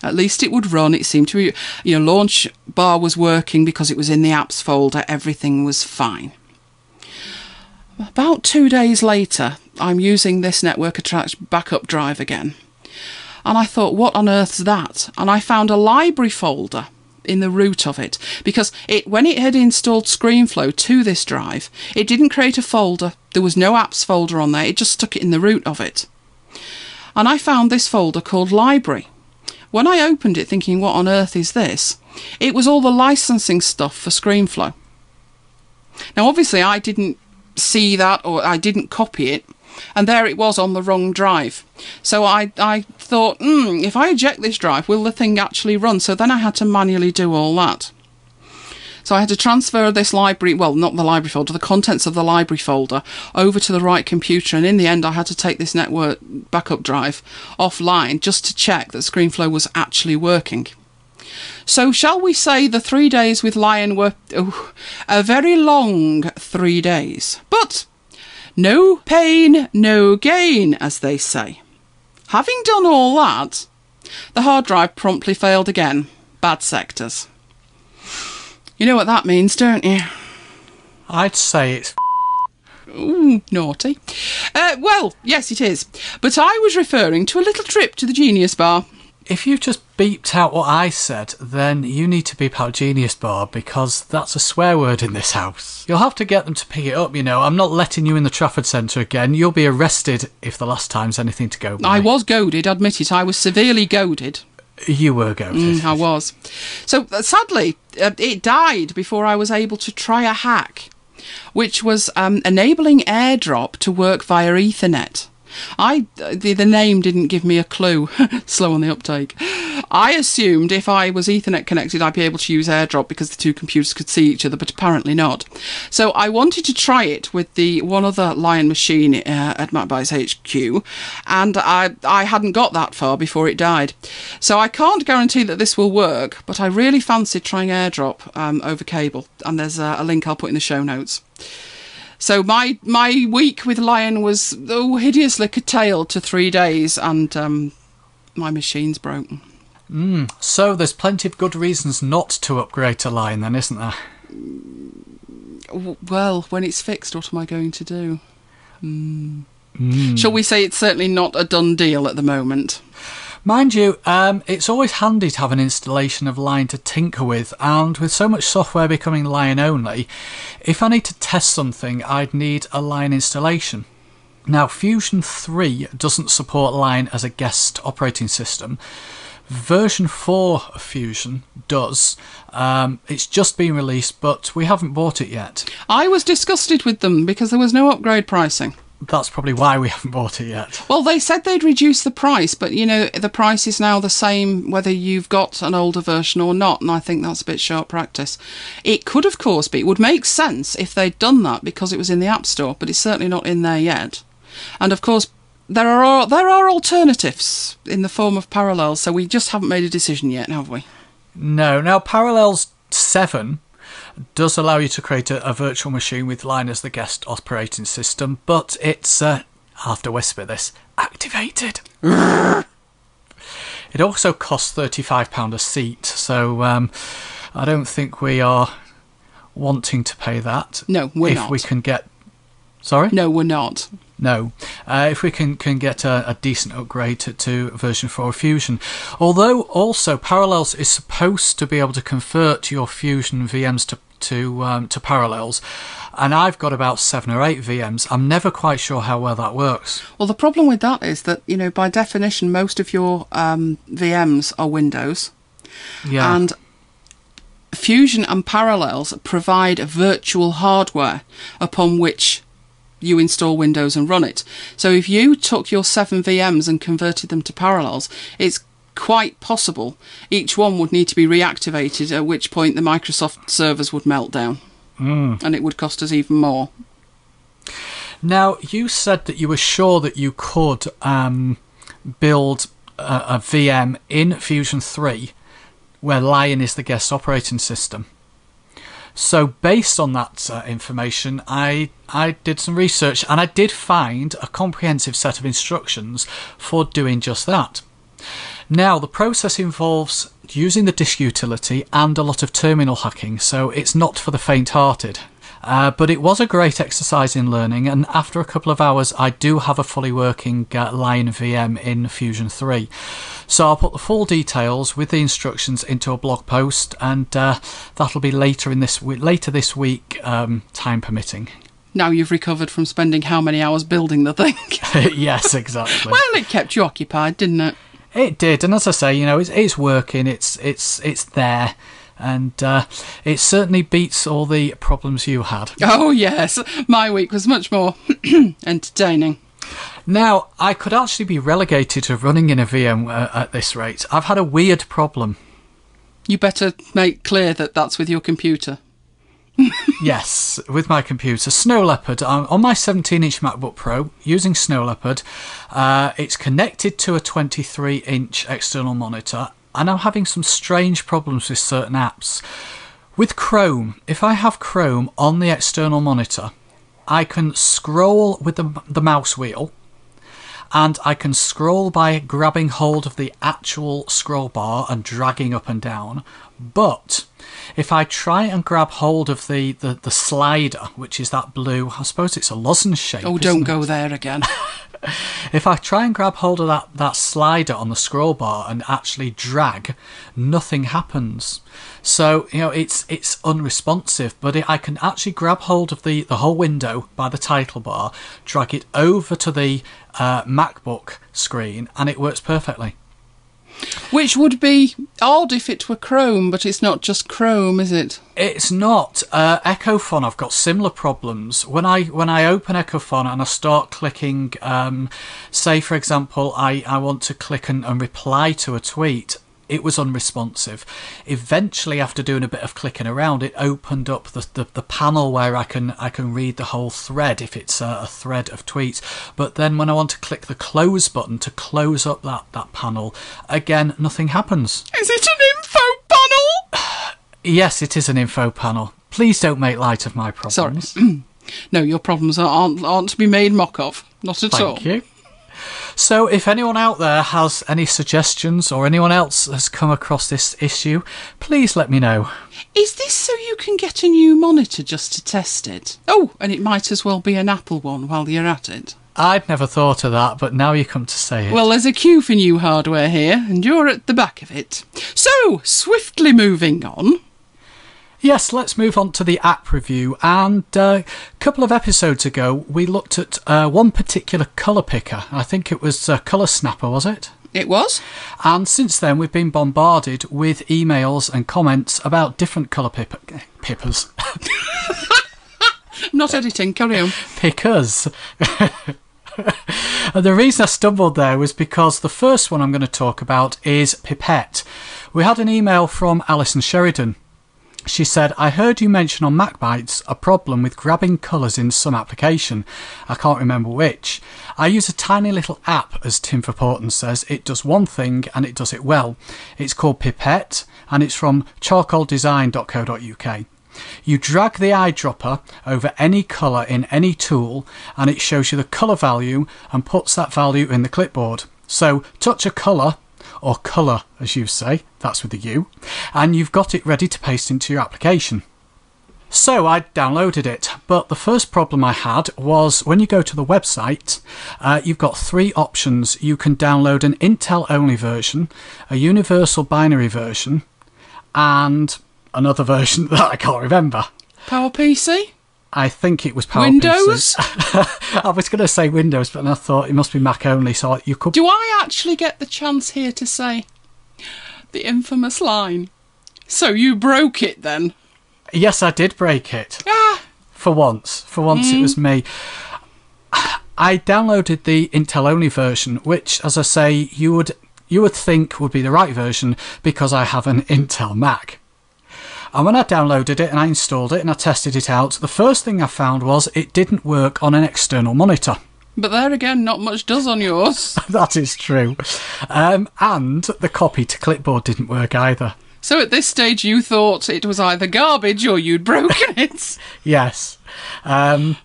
At least it would run. It seemed to be, you know, launch bar was working because it was in the apps folder. Everything was fine. About two days later, I'm using this network attached backup drive again. And I thought, what on earth's that? And I found a library folder in the root of it because it when it had installed ScreenFlow to this drive, it didn't create a folder. There was no apps folder on there. It just stuck it in the root of it. And I found this folder called library. When I opened it thinking what on earth is this? It was all the licensing stuff for ScreenFlow. Now obviously I didn't see that or I didn't copy it and there it was on the wrong drive. So I, I thought, hmm, if I eject this drive, will the thing actually run? So then I had to manually do all that. So I had to transfer this library, well, not the library folder, the contents of the library folder over to the right computer. And in the end, I had to take this network backup drive offline just to check that ScreenFlow was actually working. So, shall we say the three days with Lion were oh, a very long three days? But no pain, no gain, as they say. Having done all that, the hard drive promptly failed again. Bad sectors. You know what that means, don't you? I'd say it's Ooh, naughty. Uh, well, yes, it is. But I was referring to a little trip to the Genius Bar. If you've just beeped out what I said, then you need to beep out Genius Bar because that's a swear word in this house. You'll have to get them to pick it up, you know. I'm not letting you in the Trafford Centre again. You'll be arrested if the last time's anything to go by. I was goaded, admit it. I was severely goaded. You were goaded. Mm, I was. So uh, sadly, uh, it died before I was able to try a hack, which was um, enabling AirDrop to work via Ethernet. I the, the name didn't give me a clue. Slow on the uptake. I assumed if I was Ethernet connected, I'd be able to use AirDrop because the two computers could see each other, but apparently not. So I wanted to try it with the one other Lion machine uh, at MacBytes HQ, and I I hadn't got that far before it died. So I can't guarantee that this will work, but I really fancied trying AirDrop um, over cable, and there's a, a link I'll put in the show notes. So my my week with Lion was oh, hideously curtailed to three days, and um, my machine's broken. So there's plenty of good reasons not to upgrade to Lion, then, isn't there? Well, when it's fixed, what am I going to do? Hmm. Shall we say it's certainly not a done deal at the moment? Mind you, um, it's always handy to have an installation of Lion to tinker with, and with so much software becoming Lion only, if I need to test something, I'd need a Lion installation. Now, Fusion 3 doesn't support Lion as a guest operating system. Version 4 of Fusion does. Um, it's just been released, but we haven't bought it yet. I was disgusted with them because there was no upgrade pricing. That's probably why we haven't bought it yet. Well, they said they'd reduce the price, but you know, the price is now the same whether you've got an older version or not, and I think that's a bit sharp practice. It could, of course, be. It would make sense if they'd done that because it was in the App Store, but it's certainly not in there yet. And of course, there are there are alternatives in the form of parallels. So we just haven't made a decision yet, have we? No. Now, Parallels 7 does allow you to create a, a virtual machine with Lion as the guest operating system, but it's, uh, I'll have to whisper this, activated. it also costs £35 a seat, so um, I don't think we are wanting to pay that. No, we're if not. we can get. Sorry? No, we're not. No. Uh, if we can, can get a, a decent upgrade to, to version 4 of Fusion. Although, also, Parallels is supposed to be able to convert your Fusion VMs to, to, um, to Parallels. And I've got about seven or eight VMs. I'm never quite sure how well that works. Well, the problem with that is that you know, by definition, most of your um, VMs are Windows, Yeah. and Fusion and Parallels provide virtual hardware upon which you install Windows and run it. So if you took your seven VMs and converted them to Parallels, it's quite possible each one would need to be reactivated, at which point the Microsoft servers would melt down. And it would cost us even more. Now, you said that you were sure that you could um, build a, a VM in Fusion 3 where Lion is the guest operating system. So, based on that uh, information, I I did some research and I did find a comprehensive set of instructions for doing just that. Now, the process involves using the disk utility and a lot of terminal hacking, so it's not for the faint hearted. Uh, but it was a great exercise in learning, and after a couple of hours, I do have a fully working uh, Lion VM in Fusion 3. So I'll put the full details with the instructions into a blog post, and uh, that'll be later in this we- later this week, um, time permitting. Now you've recovered from spending how many hours building the thing? yes, exactly. well, it kept you occupied, didn't it? It did, and as I say, you know, it's, it's working. It's it's it's there, and uh, it certainly beats all the problems you had. Oh, yes. My week was much more entertaining. Now, I could actually be relegated to running in a VM uh, at this rate. I've had a weird problem. You better make clear that that's with your computer. yes, with my computer, Snow Leopard um, on my 17-inch MacBook Pro using Snow Leopard. Uh, it's connected to a 23-inch external monitor, and I'm having some strange problems with certain apps. With Chrome, if I have Chrome on the external monitor, I can scroll with the, the mouse wheel and I can scroll by grabbing hold of the actual scroll bar and dragging up and down. But if I try and grab hold of the, the, the slider, which is that blue, I suppose it's a lozenge shape. Oh, don't it? go there again. If I try and grab hold of that, that slider on the scroll bar and actually drag, nothing happens. So you know it's it's unresponsive. But it, I can actually grab hold of the, the whole window by the title bar, drag it over to the uh, MacBook screen, and it works perfectly. Which would be odd if it were Chrome, but it's not just Chrome, is it? It's not uh, Echofon. I've got similar problems when I when I open Echofon and I start clicking. Um, say, for example, I, I want to click and, and reply to a tweet. It was unresponsive. Eventually, after doing a bit of clicking around, it opened up the, the, the panel where I can I can read the whole thread if it's a, a thread of tweets. But then when I want to click the close button to close up that, that panel, again nothing happens. Is it an info panel? Yes, it is an info panel. Please don't make light of my problems. Sorry. No, your problems aren't, aren't to be made mock of. Not at all. Thank you. So, if anyone out there has any suggestions or anyone else has come across this issue, please let me know. Is this so you can get a new monitor just to test it? Oh, and it might as well be an Apple one while you're at it. I'd never thought of that, but now you come to say it. Well, there's a queue for new hardware here, and you're at the back of it. So, swiftly moving on. Yes, let's move on to the app review. And uh, a couple of episodes ago, we looked at uh, one particular colour picker. I think it was uh, Colour Snapper, was it? It was? And since then, we've been bombarded with emails and comments about different colour pip- pippers. Not editing, carry on. pickers. And the reason I stumbled there was because the first one I'm going to talk about is Pipette. We had an email from Allison Sheridan She said, I heard you mention on MacBytes a problem with grabbing colours in some application. I can't remember which. I use a tiny little app, as Tim Verpoorten says. It does one thing and it does it well. It's called Pipette and it's from charcoaldesign.co.uk. You drag the eyedropper over any colour in any tool and it shows you the colour value and puts that value in the clipboard. So touch a colour or colour as you say, that's with the U, and you've got it ready to paste into your application. So I downloaded it, but the first problem I had was when you go to the website, uh, you've got three options. You can download an Intel only version, a universal binary version, and another version that I can't remember. PowerPC? I think it was Power Windows? I was going to say Windows, but then I thought it must be Mac only, so you could. Do I actually get the chance here to say the infamous line? So you broke it then? Yes, I did break it. Ah, For once. For once, it was me. I downloaded the Intel only version, which, as I say, you would you would think would be the right version because I have an Intel Mac. And when I downloaded it and I installed it and I tested it out, the first thing I found was it didn't work on an external monitor. but there again, not much does on yours. that is true. Um, and the copy to clipboard didn't work either. So at this stage, you thought it was either garbage or you'd broken it. Yes. Um,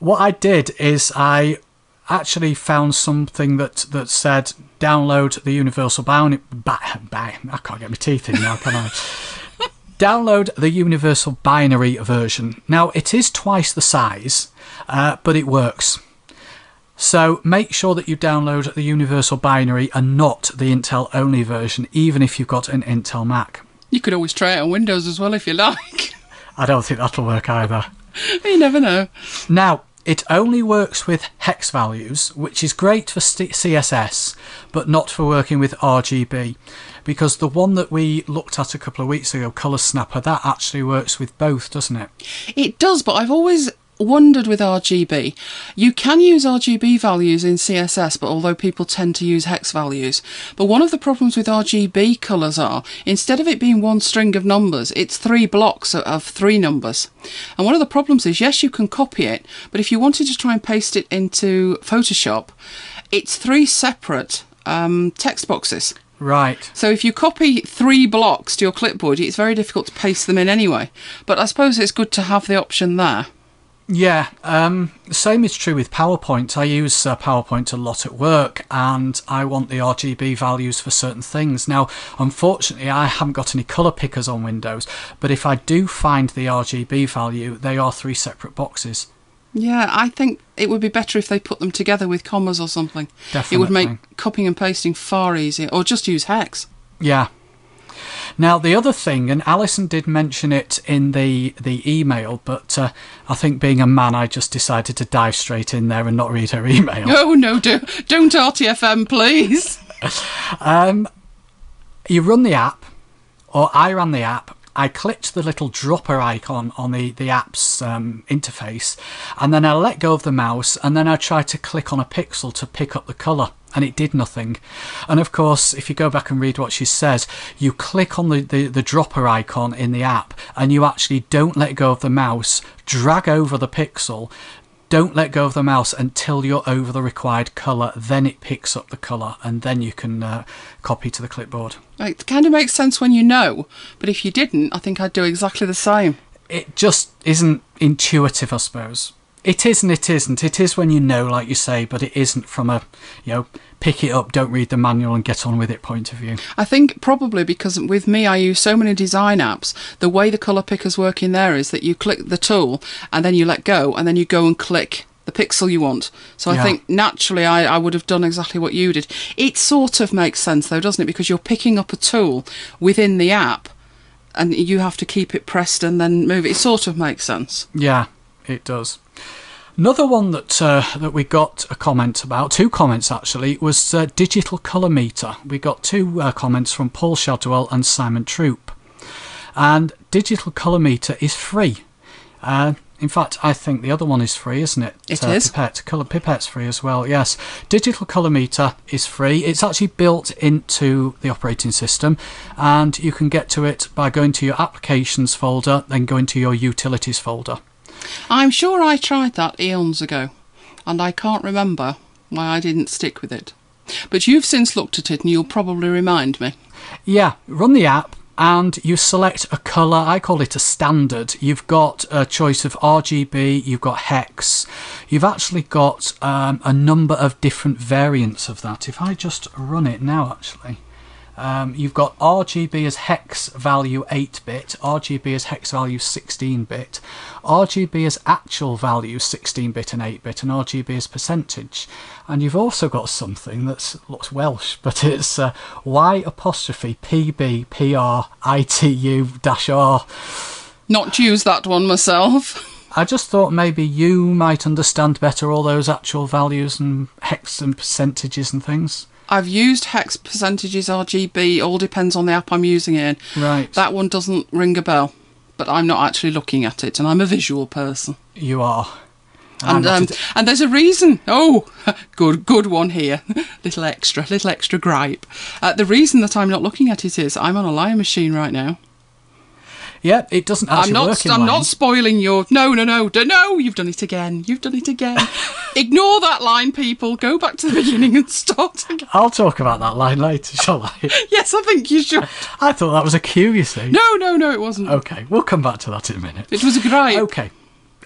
what I did is I actually found something that, that said download the Universal ba- I can't get my teeth in now, can I? Download the Universal Binary version. Now, it is twice the size, uh, but it works. So make sure that you download the Universal Binary and not the Intel only version, even if you've got an Intel Mac. You could always try it on Windows as well if you like. I don't think that'll work either. you never know. Now, it only works with hex values, which is great for CSS, but not for working with RGB. Because the one that we looked at a couple of weeks ago, Color Snapper, that actually works with both, doesn't it? It does, but I've always wondered with RGB. You can use RGB values in CSS, but although people tend to use hex values. But one of the problems with RGB colours are instead of it being one string of numbers, it's three blocks of three numbers. And one of the problems is yes, you can copy it, but if you wanted to try and paste it into Photoshop, it's three separate um, text boxes. Right. So if you copy three blocks to your clipboard, it's very difficult to paste them in anyway. But I suppose it's good to have the option there. Yeah, um, same is true with PowerPoint. I use uh, PowerPoint a lot at work and I want the RGB values for certain things. Now, unfortunately, I haven't got any colour pickers on Windows, but if I do find the RGB value, they are three separate boxes. Yeah, I think it would be better if they put them together with commas or something. Definitely. It would make copying and pasting far easier. Or just use hex. Yeah. Now the other thing, and Allison did mention it in the the email, but uh, I think being a man, I just decided to dive straight in there and not read her email. Oh no, do, don't RTFM, please. Um, you run the app, or I ran the app. I clicked the little dropper icon on the, the app's um, interface, and then I let go of the mouse, and then I tried to click on a pixel to pick up the colour, and it did nothing. And of course, if you go back and read what she says, you click on the, the, the dropper icon in the app, and you actually don't let go of the mouse, drag over the pixel, don't let go of the mouse until you're over the required colour, then it picks up the colour, and then you can uh, copy to the clipboard. It kind of makes sense when you know, but if you didn't, I think I'd do exactly the same. It just isn't intuitive, I suppose. It is and it isn't. It is when you know, like you say, but it isn't from a, you know, pick it up, don't read the manual and get on with it point of view. I think probably because with me, I use so many design apps. The way the colour pickers work in there is that you click the tool and then you let go and then you go and click the pixel you want. So I Yeah. think naturally I, I would have done exactly what you did. It sort of makes sense though, doesn't it? Because you're picking up a tool within the app and you have to keep it pressed and then move it. It sort of makes sense. Yeah, it does. Another one that uh, that we got a comment about, two comments actually, was uh, digital colour meter. We got two uh, comments from Paul Shadwell and Simon Troop. And digital colour meter is free. Uh, In fact, I think the other one is free, isn't it? It uh, is. Pipette. Colour Pipette's free as well, yes. Digital Colour Meter is free. It's actually built into the operating system, and you can get to it by going to your Applications folder, then going to your Utilities folder. I'm sure I tried that eons ago, and I can't remember why I didn't stick with it. But you've since looked at it, and you'll probably remind me. Yeah, run the app and you select a colour. I call it a standard. You've got a choice of RGB, you've got hex, you've actually got um, a number of different variants of that. If I just run it now, actually. Um, you've got RGB as hex value 8 bit, RGB as hex value 16 bit, RGB as actual value 16 bit and 8 bit, and RGB as percentage. And you've also got something that looks Welsh, but it's uh, Y apostrophe PB PR ITU dash R. Not use that one myself. I just thought maybe you might understand better all those actual values and hex and percentages and things. I've used hex percentages, RGB, all depends on the app I'm using it in. Right. That one doesn't ring a bell, but I'm not actually looking at it, and I'm a visual person. You are. And um, a- and there's a reason. Oh, good good one here. little extra, little extra gripe. Uh, the reason that I'm not looking at it is I'm on a lion machine right now. Yeah, it doesn't actually I'm not. work I'm Lion. not spoiling your. No, no, no, no. You've done it again. You've done it again. Ignore that line, people. Go back to the beginning and start again. I'll talk about that line later, shall I? Yes, I think you should. I thought that was a cue, you see. No, no, no. It wasn't. Okay, we'll come back to that in a minute. It was a gripe. Okay.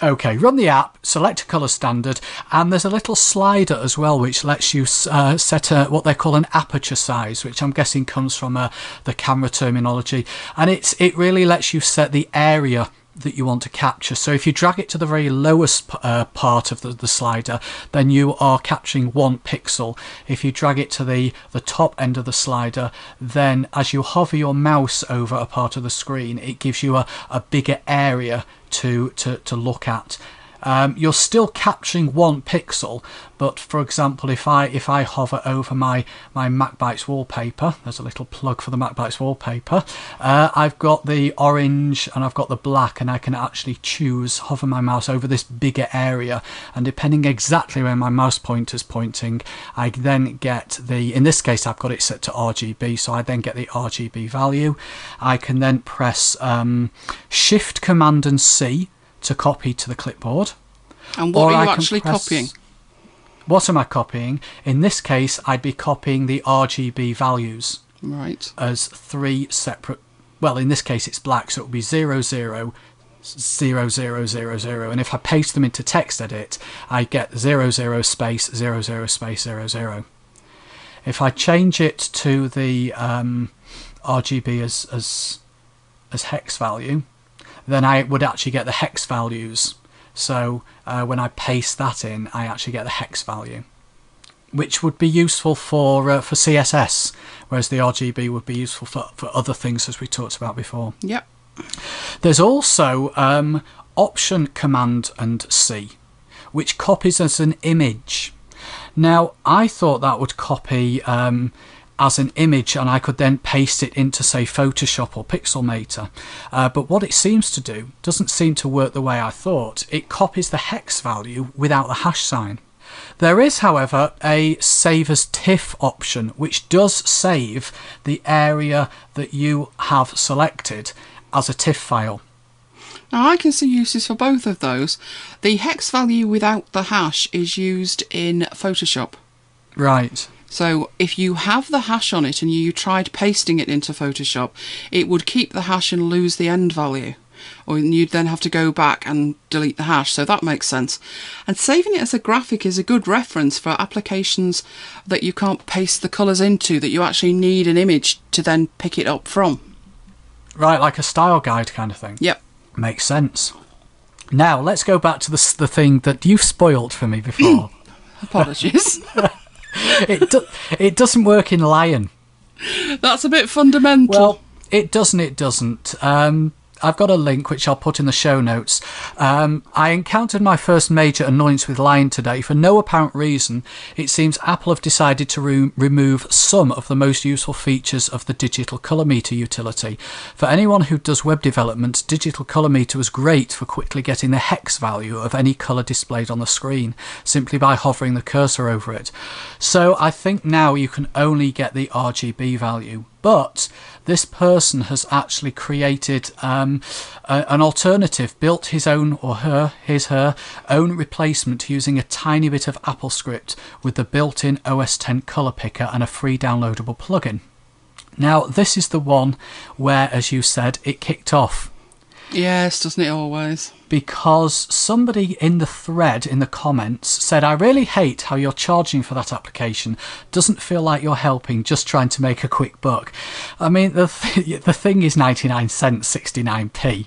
Okay, run the app, select a colour standard, and there's a little slider as well which lets you uh, set a, what they call an aperture size, which I'm guessing comes from uh, the camera terminology. And it's it really lets you set the area that you want to capture. So if you drag it to the very lowest uh, part of the, the slider, then you are capturing one pixel. If you drag it to the, the top end of the slider, then as you hover your mouse over a part of the screen, it gives you a, a bigger area to, to, to look at. Um, you're still capturing one pixel, but for example, if I if I hover over my my MacBytes wallpaper, there's a little plug for the MacBytes wallpaper. Uh, I've got the orange and I've got the black, and I can actually choose hover my mouse over this bigger area, and depending exactly where my mouse pointer's pointing, I then get the. In this case, I've got it set to RGB, so I then get the RGB value. I can then press um, Shift Command and C to copy to the clipboard. And what are you actually press- copying? What am I copying? In this case, I'd be copying the RGB values Right. as three separate. Well, in this case, it's black, so it would be zero zero zero zero zero zero. And if I paste them into TextEdit, I get zero zero space zero zero space zero zero. If I change it to the um, RGB as as as hex value, then I would actually get the hex values. So uh, when I paste that in, I actually get the hex value, which would be useful for uh, for CSS, whereas the RGB would be useful for, for other things as we talked about before. Yep. There's also um, Option Command and C, which copies as an image. Now, I thought that would copy um, as an image and I could then paste it into, say, Photoshop or Pixelmator. Uh, but what it seems to do doesn't seem to work the way I thought. It copies the hex value without the hash sign. There is, however, a save as TIFF option which does save the area that you have selected as a TIFF file. Now I can see uses for both of those. The hex value without the hash is used in Photoshop. Right. So if you have the hash on it and you tried pasting it into Photoshop, it would keep the hash and lose the end value. Or you'd then have to go back and delete the hash, so that makes sense. And saving it as a graphic is a good reference for applications that you can't paste the colours into, that you actually need an image to then pick it up from. Right, like a style guide kind of thing. Yep. Makes sense. Now, let's go back to the, the thing that you've spoilt for me before. Apologies. it, do, it doesn't work in Lion. That's a bit fundamental. Well, it doesn't, it doesn't. Um, I've got a link which I'll put in the show notes. Um, I encountered my first major annoyance with Lion today. For no apparent reason, it seems Apple have decided to re- remove some of the most useful features of the digital color meter utility. For anyone who does web development, digital color meter was great for quickly getting the hex value of any color displayed on the screen simply by hovering the cursor over it. So I think now you can only get the RGB value but this person has actually created um, a, an alternative, built his own or her, his, her own replacement using a tiny bit of AppleScript with the built in OS 10 color picker and a free downloadable plugin. Now, this is the one where, as you said, it kicked off Yes, doesn't it always? because somebody in the thread in the comments said, I really hate how you're charging for that application. Doesn't feel like you're helping, just trying to make a quick buck. I mean, the, th- the thing is 99 cents, 69p.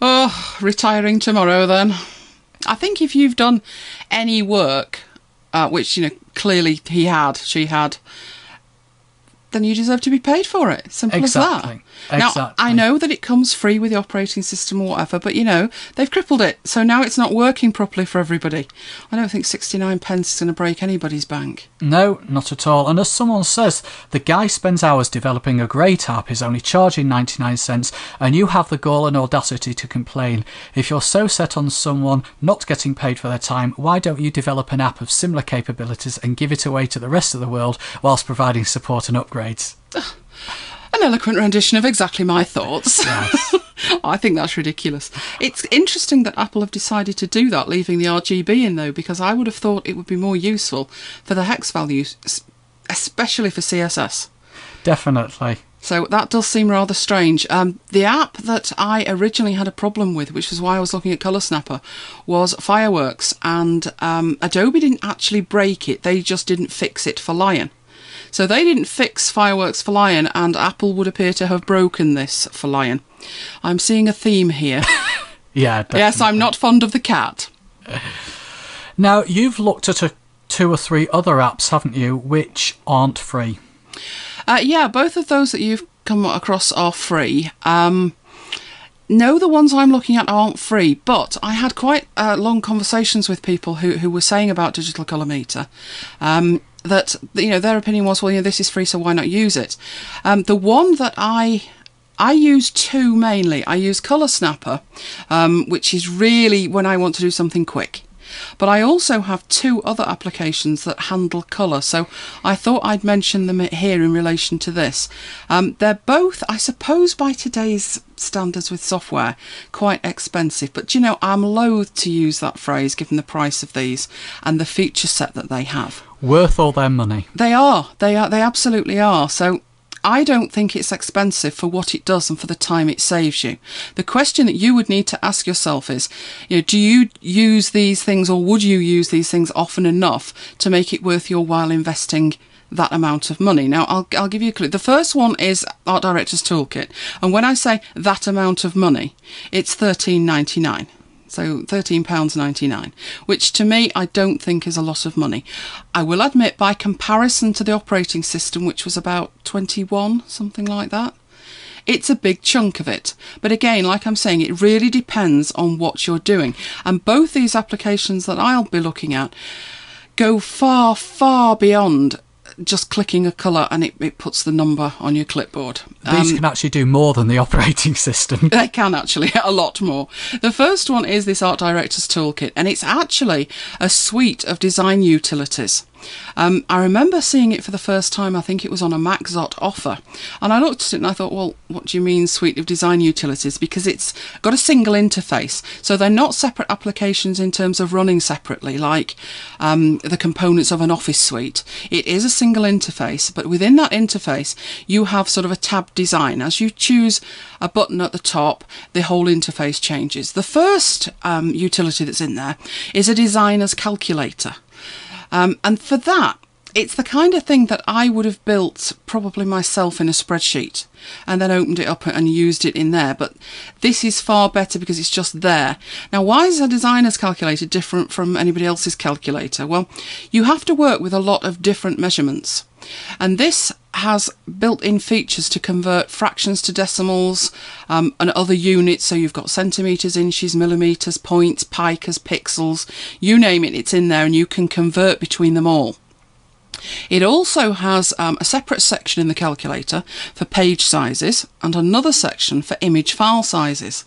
Oh, retiring tomorrow then. I think if you've done any work, uh, which, you know, clearly he had, she had, then you deserve to be paid for it. Simple as Exactly. that. Now, I know that it comes free with the operating system or whatever, but you know, they've crippled it. So now it's not working properly for everybody. I don't think 69 pence is going to break anybody's bank. No, not at all. And as someone says, the guy spends hours developing a great app, is only charging 99 cents, and you have the gall and audacity to complain. If you're so set on someone not getting paid for their time, why don't you develop an app of similar capabilities and give it away to the rest of the world whilst providing support and upgrades? An eloquent rendition of exactly my thoughts. Yes. I think that's ridiculous. It's interesting that Apple have decided to do that, leaving the RGB in though, because I would have thought it would be more useful for the hex values, especially for CSS. Definitely. So that does seem rather strange. Um, the app that I originally had a problem with, which is why I was looking at Color Snapper, was Fireworks, and um, Adobe didn't actually break it; they just didn't fix it for Lion. So they didn't fix Fireworks for Lion, and Apple would appear to have broken this for Lion. I'm seeing a theme here. Yeah. yes, I'm not fond of the cat. Now, you've looked at a, two or three other apps, haven't you, which aren't free? Uh, yeah, both of those that you've come across are free. Um, no, the ones I'm looking at aren't free, but I had quite uh, long conversations with people who, who were saying about Digital Colour Meter um, that you know their opinion was, well, you know, this is free, so why not use it? Um, the one that I I use two mainly. I use Color Snapper, um, which is really when I want to do something quick. But I also have two other applications that handle colour, so I thought I'd mention them here in relation to this. Um, they're both, I suppose, by today's standards with software, quite expensive. But you know, I'm loath to use that phrase given the price of these and the feature set that they have. Worth all their money. They are. They are. They absolutely are. So I don't think it's expensive for what it does and for the time it saves you. The question that you would need to ask yourself is, you know, do you use these things or would you use these things often enough to make it worth your while investing that amount of money. Now, I'll, I'll give you a clue. The first one is Art Director's Toolkit. And when I say that amount of money, it's thirteen ninety nine. So £13.99, which to me I don't think is a lot of money. I will admit, by comparison to the operating system, which was about 21, something like that, it's a big chunk of it. But again, like I'm saying, it really depends on what you're doing. And both these applications that I'll be looking at go far, far beyond just clicking a colour and it, it puts the number on your clipboard. These Um, can actually do more than the operating system. they can actually, a lot more. The first one is this Art Director's Toolkit, and it's actually a suite of design utilities. Um, I remember seeing it for the first time, I think it was on a MacZot offer, and I looked at it and I thought, well, what do you mean suite of design utilities? Because it's got a single interface, so they're not separate applications in terms of running separately, like um, the components of an office suite. It is a single interface, but within that interface, you have sort of a tab design. As you choose a button at the top, the whole interface changes. The first um, utility that's in there is a designer's calculator. Um, and for that, it's the kind of thing that I would have built probably myself in a spreadsheet and then opened it up and used it in there. But this is far better because it's just there. Now, why is a designer's calculator different from anybody else's calculator? Well, you have to work with a lot of different measurements. And this has built-in features to convert fractions to decimals um, and other units. So you've got centimeters, inches, millimeters, points, picas, pixels, you name it, it's in there, and you can convert between them all. It also has um, a separate section in the calculator for page sizes and another section for image file sizes.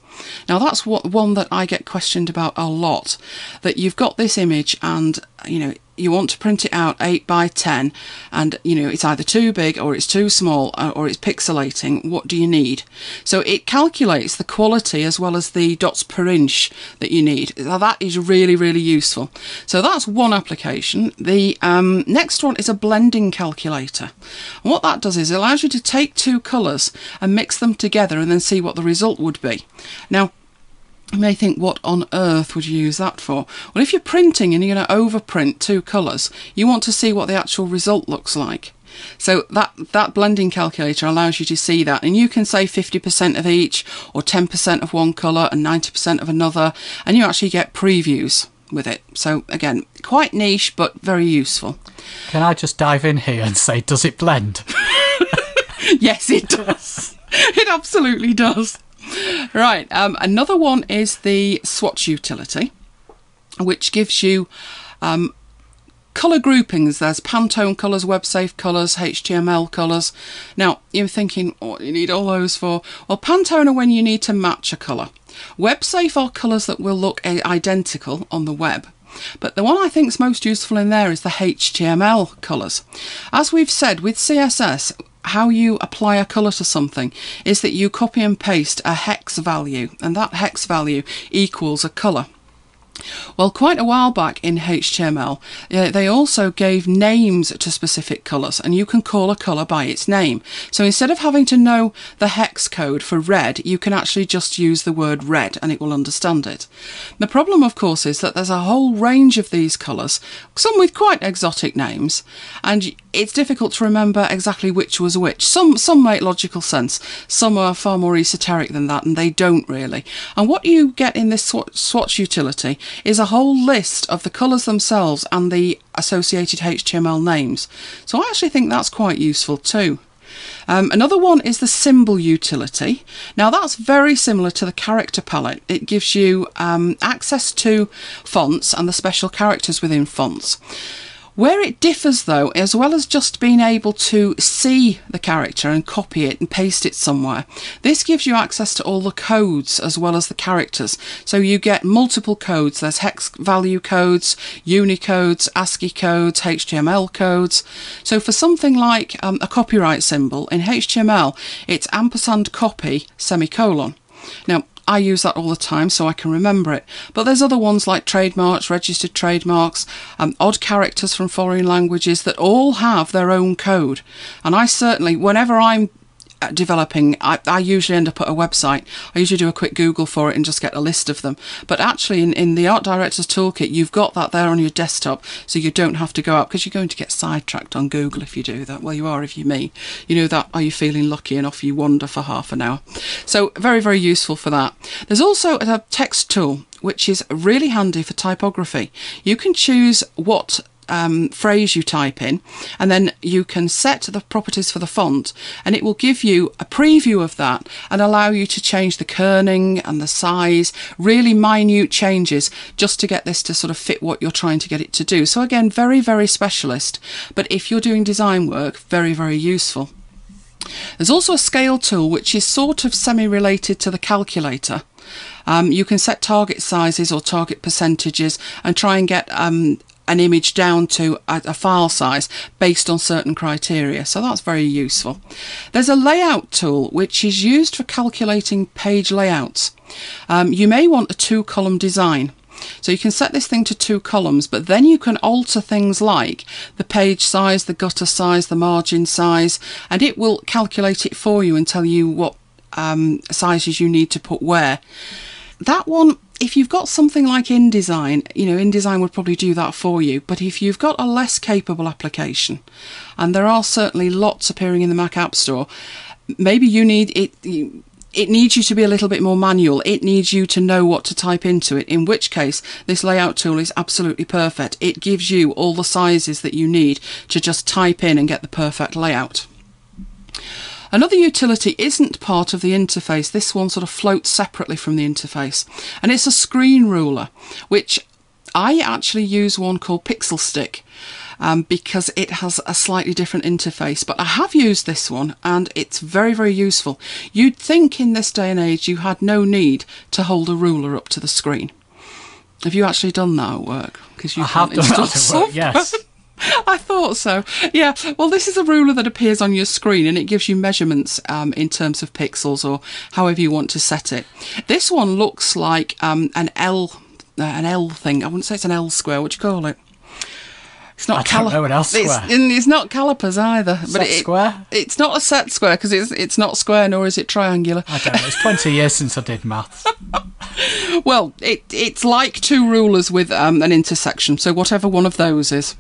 Now that's what one that I get questioned about a lot. That you've got this image and you know you want to print it out 8 by 10 and you know it's either too big or it's too small uh, or it's pixelating what do you need? So it calculates the quality as well as the dots per inch that you need. Now that is really really useful. So that's one application. The um, next one is a blending calculator. And what that does is it allows you to take two colors and mix them together and then see what the result would be. Now you may think, what on earth would you use that for? Well, if you're printing and you're going to overprint two colours, you want to see what the actual result looks like. So that, that blending calculator allows you to see that and you can say 50% of each or 10% of one colour and 90% of another and you actually get previews with it. So again, quite niche but very useful. Can I just dive in here and say, does it blend? yes, it does. it absolutely does. Right, um, another one is the swatch utility, which gives you um, colour groupings. There's Pantone colours, WebSafe colours, HTML colours. Now, you're thinking, what do you need all those for? Well, Pantone are when you need to match a colour. WebSafe are colours that will look identical on the web. But the one I think is most useful in there is the HTML colours. As we've said with CSS, how you apply a colour to something is that you copy and paste a hex value, and that hex value equals a colour. Well, quite a while back in HTML, uh, they also gave names to specific colours, and you can call a colour by its name. So instead of having to know the hex code for red, you can actually just use the word red and it will understand it. The problem, of course, is that there's a whole range of these colours, some with quite exotic names, and it's difficult to remember exactly which was which. Some some make logical sense, some are far more esoteric than that, and they don't really. And what you get in this swatch utility is a whole list of the colours themselves and the associated HTML names. So I actually think that's quite useful too. Um, another one is the symbol utility. Now that's very similar to the character palette. It gives you um, access to fonts and the special characters within fonts. Where it differs though, as well as just being able to see the character and copy it and paste it somewhere, this gives you access to all the codes as well as the characters. So you get multiple codes. There's hex value codes, Unicodes, ASCII codes, HTML codes. So for something like um, a copyright symbol in HTML, it's ampersand copy semicolon. Now, I use that all the time so I can remember it. But there's other ones like trademarks, registered trademarks, um, odd characters from foreign languages that all have their own code. And I certainly, whenever I'm Uh, developing, I, I, usually end up at a website. I usually do a quick Google for it and just get a list of them. But actually, in, in the Art Director's Toolkit, you've got that there on your desktop, so you don't have to go out because you're going to get sidetracked on Google if you do that. Well, you are if you me. You know that. Are you feeling lucky? And off you wander for half an hour. So very, very useful for that. There's also a text tool which is really handy for typography. You can choose what um, phrase you type in, and then you can set the properties for the font, and it will give you a preview of that and allow you to change the kerning and the size, really minute changes, just to get this to sort of fit what you're trying to get it to do. So, again, very, very specialist, but if you're doing design work, very, very useful. There's also a scale tool which is sort of semi related to the calculator. Um, you can set target sizes or target percentages and try and get um, an image down to a, a, file size based on certain criteria. So that's very useful. There's a layout tool which is used for calculating page layouts. Um, you may want a two column design. So you can set this thing to two columns, but then you can alter things like the page size, the gutter size, the margin size, and it will calculate it for you and tell you what um, sizes you need to put where. That one if you've got something like InDesign, you know, InDesign would probably do that for you. But if you've got a less capable application, and there are certainly lots appearing in the Mac App Store, maybe you need it. It needs you to be a little bit more manual. It needs you to know what to type into it, in which case this layout tool is absolutely perfect. It gives you all the sizes that you need to just type in and get the perfect layout. Another utility isn't part of the interface. This one sort of floats separately from the interface. And it's a screen ruler, which I actually use one called Pixel Stick. Um, because it has a slightly different interface. But I have used this one and it's very, very useful. You'd think in this day and age you had no need to hold a ruler up to the screen. Have you actually done that at work? Because you I have done that at work, yes. I thought so. Yeah. Well, this is a ruler that appears on your screen and it gives you measurements um, in terms of pixels or however you want to set it. This one looks like um, an L, uh, an L thing. I wouldn't say it's an L square. What do you call it? It's not. I cali- don't know an L square. It's, it's not calipers either. Set but it, square. It's not a set square because it's it's not square nor is it triangular. I don't know. It's twenty years since I did maths. well, it it's like two rulers with um, an intersection. So whatever one of those is.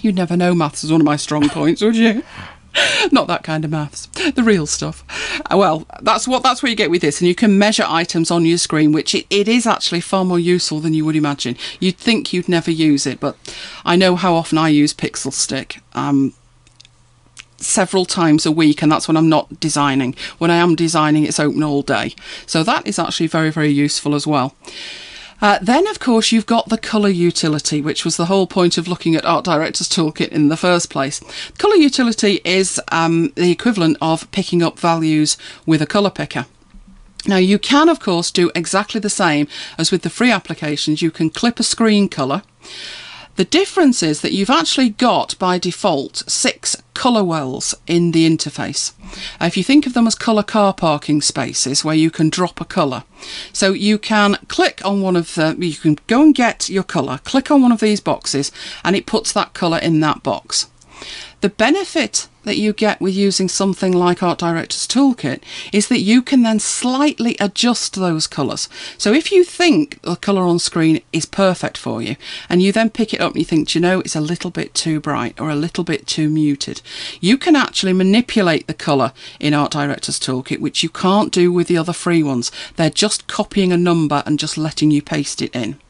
You'd never know maths is one of my strong points, would you? Not that kind of maths, the real stuff. Uh, well, that's what that's what you get with this, and you can measure items on your screen, which it, it is actually far more useful than you would imagine. You'd think you'd never use it, but I know how often I use Pixel Stick. Um, several times a week, and that's when I'm not designing. When I am designing, it's open all day. So that is actually very, very useful as well. Uh, then, of course, you've got the colour utility, which was the whole point of looking at Art Director's Toolkit in the first place. Colour utility is um, the equivalent of picking up values with a colour picker. Now, you can, of course, do exactly the same as with the free applications. You can clip a screen colour the difference is that you've actually got by default six colour wells in the interface. If you think of them as colour car parking spaces where you can drop a colour. So you can click on one of the, you can go and get your colour, click on one of these boxes and it puts that colour in that box. The benefit that you get with using something like Art Director's Toolkit is that you can then slightly adjust those colours. So if you think the colour on screen is perfect for you and you then pick it up and you think, you know, it's a little bit too bright or a little bit too muted, you can actually manipulate the colour in Art Director's Toolkit, which you can't do with the other free ones. They're just copying a number and just letting you paste it in.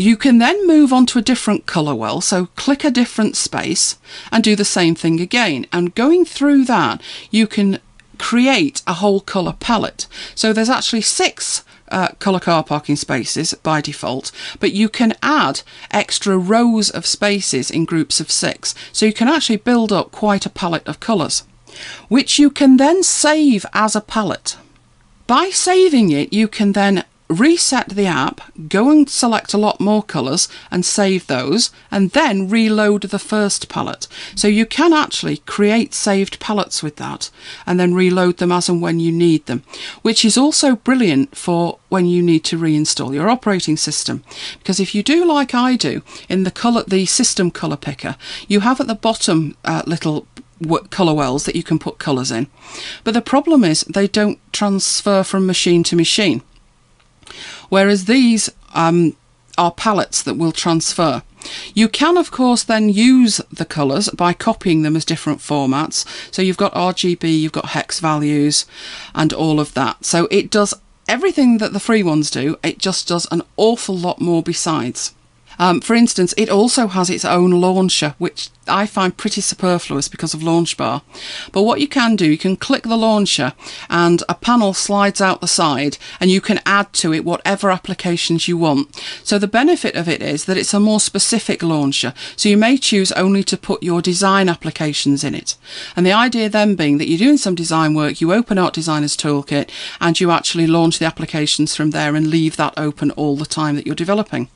You can then move on to a different colour well, so click a different space and do the same thing again. And going through that, you can create a whole colour palette. So there's actually six uh, colour car parking spaces by default, but you can add extra rows of spaces in groups of six. So you can actually build up quite a palette of colours, which you can then save as a palette. By saving it, you can then reset the app, go and select a lot more colours and save those, and then reload the first palette. So you can actually create saved palettes with that and then reload them as and when you need them, which is also brilliant for when you need to reinstall your operating system. Because if you do like I do in the color, the system color picker, you have at the bottom uh, little colour wells that you can put colours in. But the problem is they don't transfer from machine to machine. Whereas these um, are palettes that will transfer. You can, of course, then use the colours by copying them as different formats. So you've got RGB, you've got hex values, and all of that. So it does everything that the free ones do, it just does an awful lot more besides. Um, for instance, it also has its own launcher, which I find pretty superfluous because of Launchbar. But what you can do, you can click the launcher and a panel slides out the side and you can add to it whatever applications you want. So the benefit of it is that it's a more specific launcher. So you may choose only to put your design applications in it. And the idea then being that you're doing some design work, you open Art Designer's Toolkit and you actually launch the applications from there and leave that open all the time that you're developing.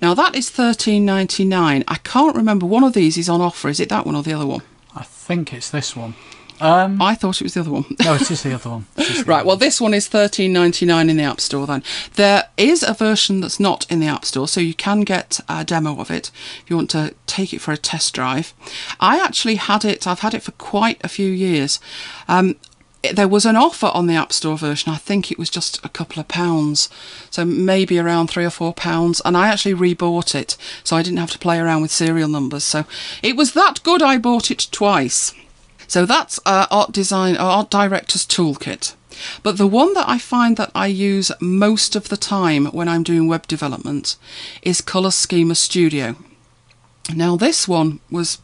Now that is thirteen ninety nine. I can't remember one of these is on offer. Is it that one or the other one? I think it's this one. Um, I thought it was the other one. no, it is the other one. The right. Other well, this one is thirteen ninety nine in the App Store. Then there is a version that's not in the App Store, so you can get a demo of it if you want to take it for a test drive. I actually had it. I've had it for quite a few years. Um, there was an offer on the App Store version. I think it was just a couple of pounds, so maybe around three or four pounds. And I actually rebought it, so I didn't have to play around with serial numbers. So it was that good. I bought it twice. So that's uh, Art Design, Art Director's Toolkit. But the one that I find that I use most of the time when I'm doing web development is ColorSchemer Studio. Now this one was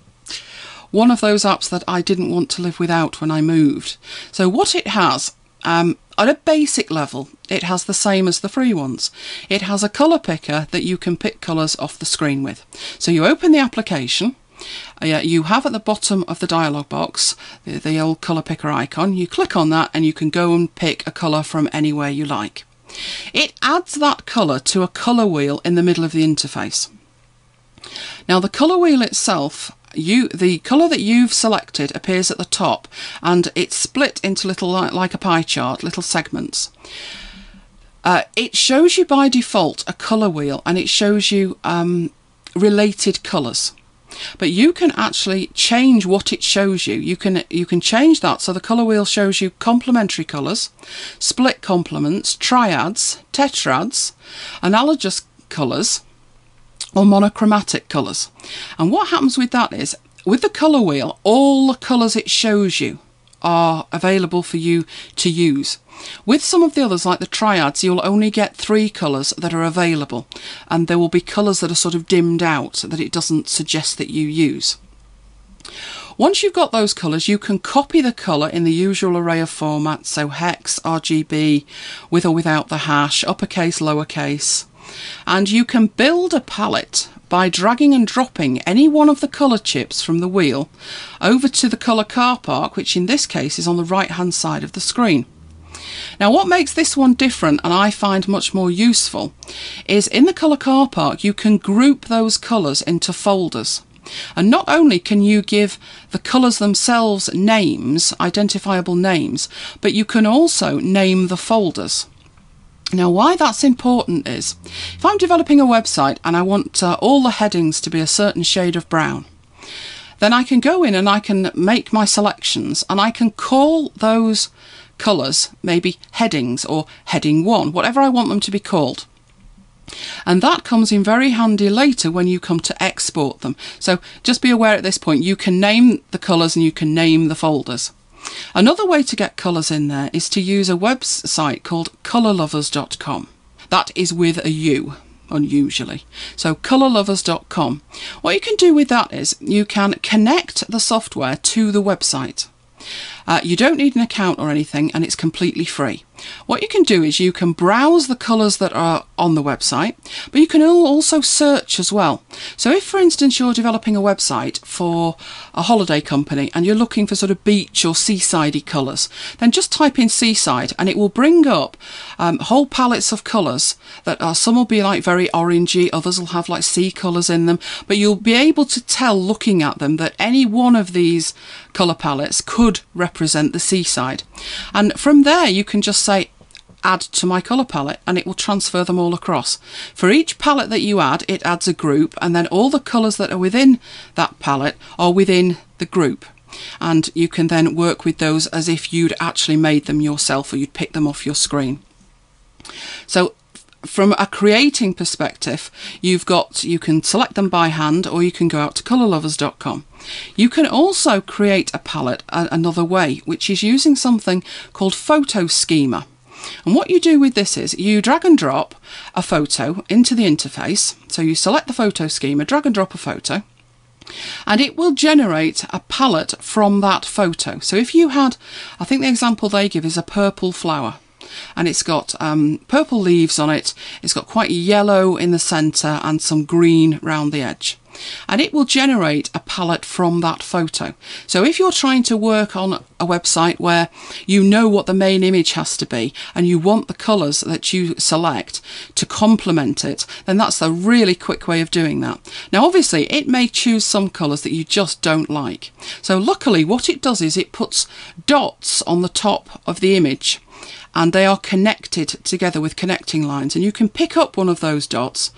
one of those apps that I didn't want to live without when I moved. So what it has, um, at a basic level, it has the same as the free ones. It has a colour picker that you can pick colours off the screen with. So you open the application, uh, you have at the bottom of the dialog box the, the old colour picker icon. You click on that and you can go and pick a colour from anywhere you like. It adds that colour to a colour wheel in the middle of the interface. Now the colour wheel itself you the colour that you've selected appears at the top and it's split into little like a pie chart little segments. Uh, it shows you by default a colour wheel and it shows you um, related colours. But you can actually change what it shows you. You can you can change that so the color wheel shows you complementary colors split complements triads tetrads analogous colors or monochromatic colours. And what happens with that is, with the colour wheel, all the colours it shows you are available for you to use. With some of the others, like the triads, you'll only get three colours that are available, and there will be colours that are sort of dimmed out that it doesn't suggest that you use. Once you've got those colours, you can copy the colour in the usual array of formats, so hex, RGB, with or without the hash, uppercase, lowercase, and you can build a palette by dragging and dropping any one of the colour chips from the wheel over to the colour car park, which in this case is on the right hand side of the screen. Now, what makes this one different and I find much more useful is in the colour car park, you can group those colours into folders. And not only can you give the colours themselves names, identifiable names, but you can also name the folders. Now, why that's important is if I'm developing a website and I want uh, all the headings to be a certain shade of brown, then I can go in and I can make my selections and I can call those colours maybe headings or heading one, whatever I want them to be called. And that comes in very handy later when you come to export them. So just be aware at this point you can name the colours and you can name the folders. Another way to get colours in there is to use a website called colourlovers.com. That is with a U, unusually. So colourlovers.com. What you can do with that is you can connect the software to the website. Uh, you don't need an account or anything, and it's completely free. What you can do is you can browse the colours that are on the website, but you can also search as well. So, if for instance you're developing a website for a holiday company and you're looking for sort of beach or seasidey colours, then just type in seaside and it will bring up um, whole palettes of colours that are some will be like very orangey, others will have like sea colours in them, but you'll be able to tell looking at them that any one of these colour palettes could represent the seaside. And from there, you can just say, add to my colour palette and it will transfer them all across. For each palette that you add, it adds a group and then all the colours that are within that palette are within the group. And you can then work with those as if you'd actually made them yourself or you'd pick them off your screen. So from a creating perspective, you've got you can select them by hand or you can go out to colourlovers.com. You can also create a palette another way, which is using something called PhotoSchemer. And what you do with this is you drag and drop a photo into the interface. So you select the PhotoSchemer, drag and drop a photo, and it will generate a palette from that photo. So if you had, I think the example they give is a purple flower and it's got um, purple leaves on it. It's got quite yellow in the centre and some green round the edge. And it will generate a palette from that photo. So if you're trying to work on a website where you know what the main image has to be and you want the colours that you select to complement it, then that's a really quick way of doing that. Now, obviously, it may choose some colours that you just don't like. So luckily, what it does is it puts dots on the top of the image and they are connected together with connecting lines. And you can pick up one of those dots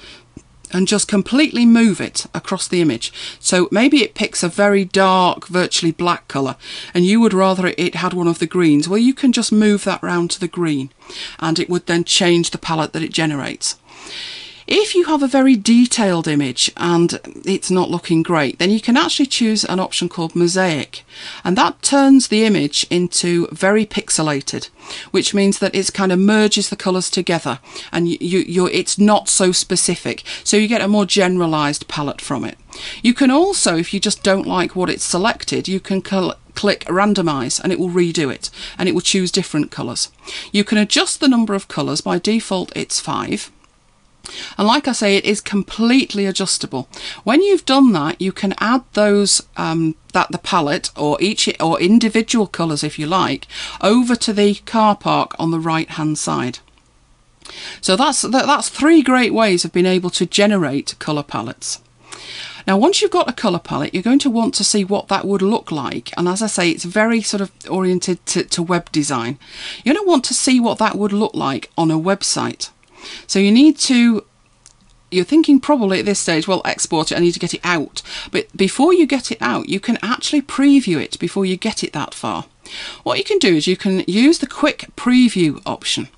and just completely move it across the image. So maybe it picks a very dark, virtually black colour, and you would rather it had one of the greens. Well, you can just move that round to the green, and it would then change the palette that it generates. If you have a very detailed image and it's not looking great, then you can actually choose an option called Mosaic. And that turns the image into very pixelated, which means that it kind of merges the colours together and you, you, it's not so specific. So you get a more generalised palette from it. You can also, if you just don't like what it's selected, you can cl- click randomize and it will redo it and it will choose different colours. You can adjust the number of colours. By default, it's five. And like I say, it is completely adjustable. When you've done that, you can add those um, that the palette or each or individual colours, if you like, over to the car park on the right hand side. So that's that's three great ways of being able to generate colour palettes. Now, once you've got a colour palette, you're going to want to see what that would look like. And as I say, it's very sort of oriented to, to web design. You're going to want to see what that would look like on a website. So you need to you're thinking probably at this stage, well, export it, I need to get it out. But before you get it out, you can actually preview it before you get it that far. What you can do is you can use the quick preview option.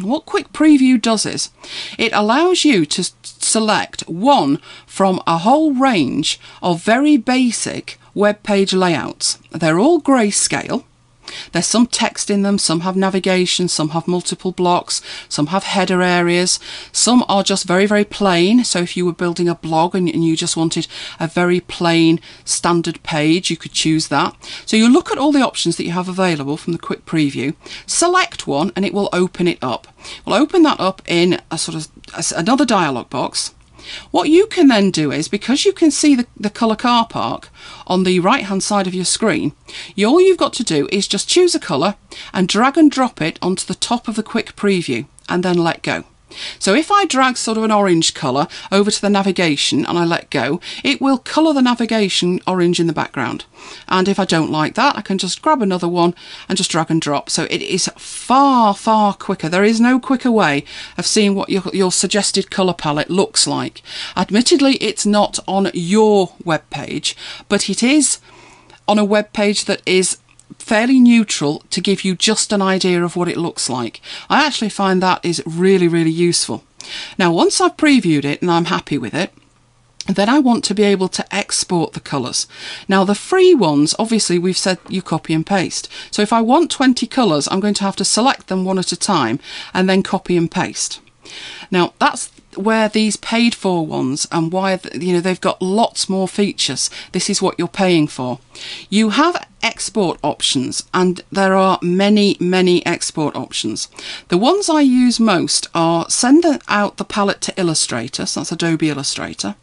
What Quick Preview does is it allows you to select one from a whole range of very basic web page layouts. They're all grayscale there's some text in them, some have navigation, some have multiple blocks, some have header areas, some are just very, very plain. So if you were building a blog and, and you just wanted a very plain standard page, you could choose that. So you look at all the options that you have available from the quick preview, select one and it will open it up. We'll open that up in a sort of another dialog box what you can then do is, because you can see the, the colour car park on the right hand side of your screen, all you've got to do is just choose a colour and drag and drop it onto the top of the quick preview and then let go. So if I drag sort of an orange colour over to the navigation and I let go, it will colour the navigation orange in the background. And if I don't like that, I can just grab another one and just drag and drop. So it is far, far quicker. There is no quicker way of seeing what your, your suggested colour palette looks like. Admittedly, it's not on your web page, but it is on a web page that is fairly neutral to give you just an idea of what it looks like. I actually find that is really, really useful. Now, once I've previewed it and I'm happy with it, then I want to be able to export the colours. Now the free ones, obviously we've said you copy and paste. So if I want 20 colours, I'm going to have to select them one at a time and then copy and paste. Now that's where these paid for ones and why you know they've got lots more features. This is what you're paying for. You have export options and there are many many export options. The ones i use most are send out the palette to illustrator so that's adobe illustrator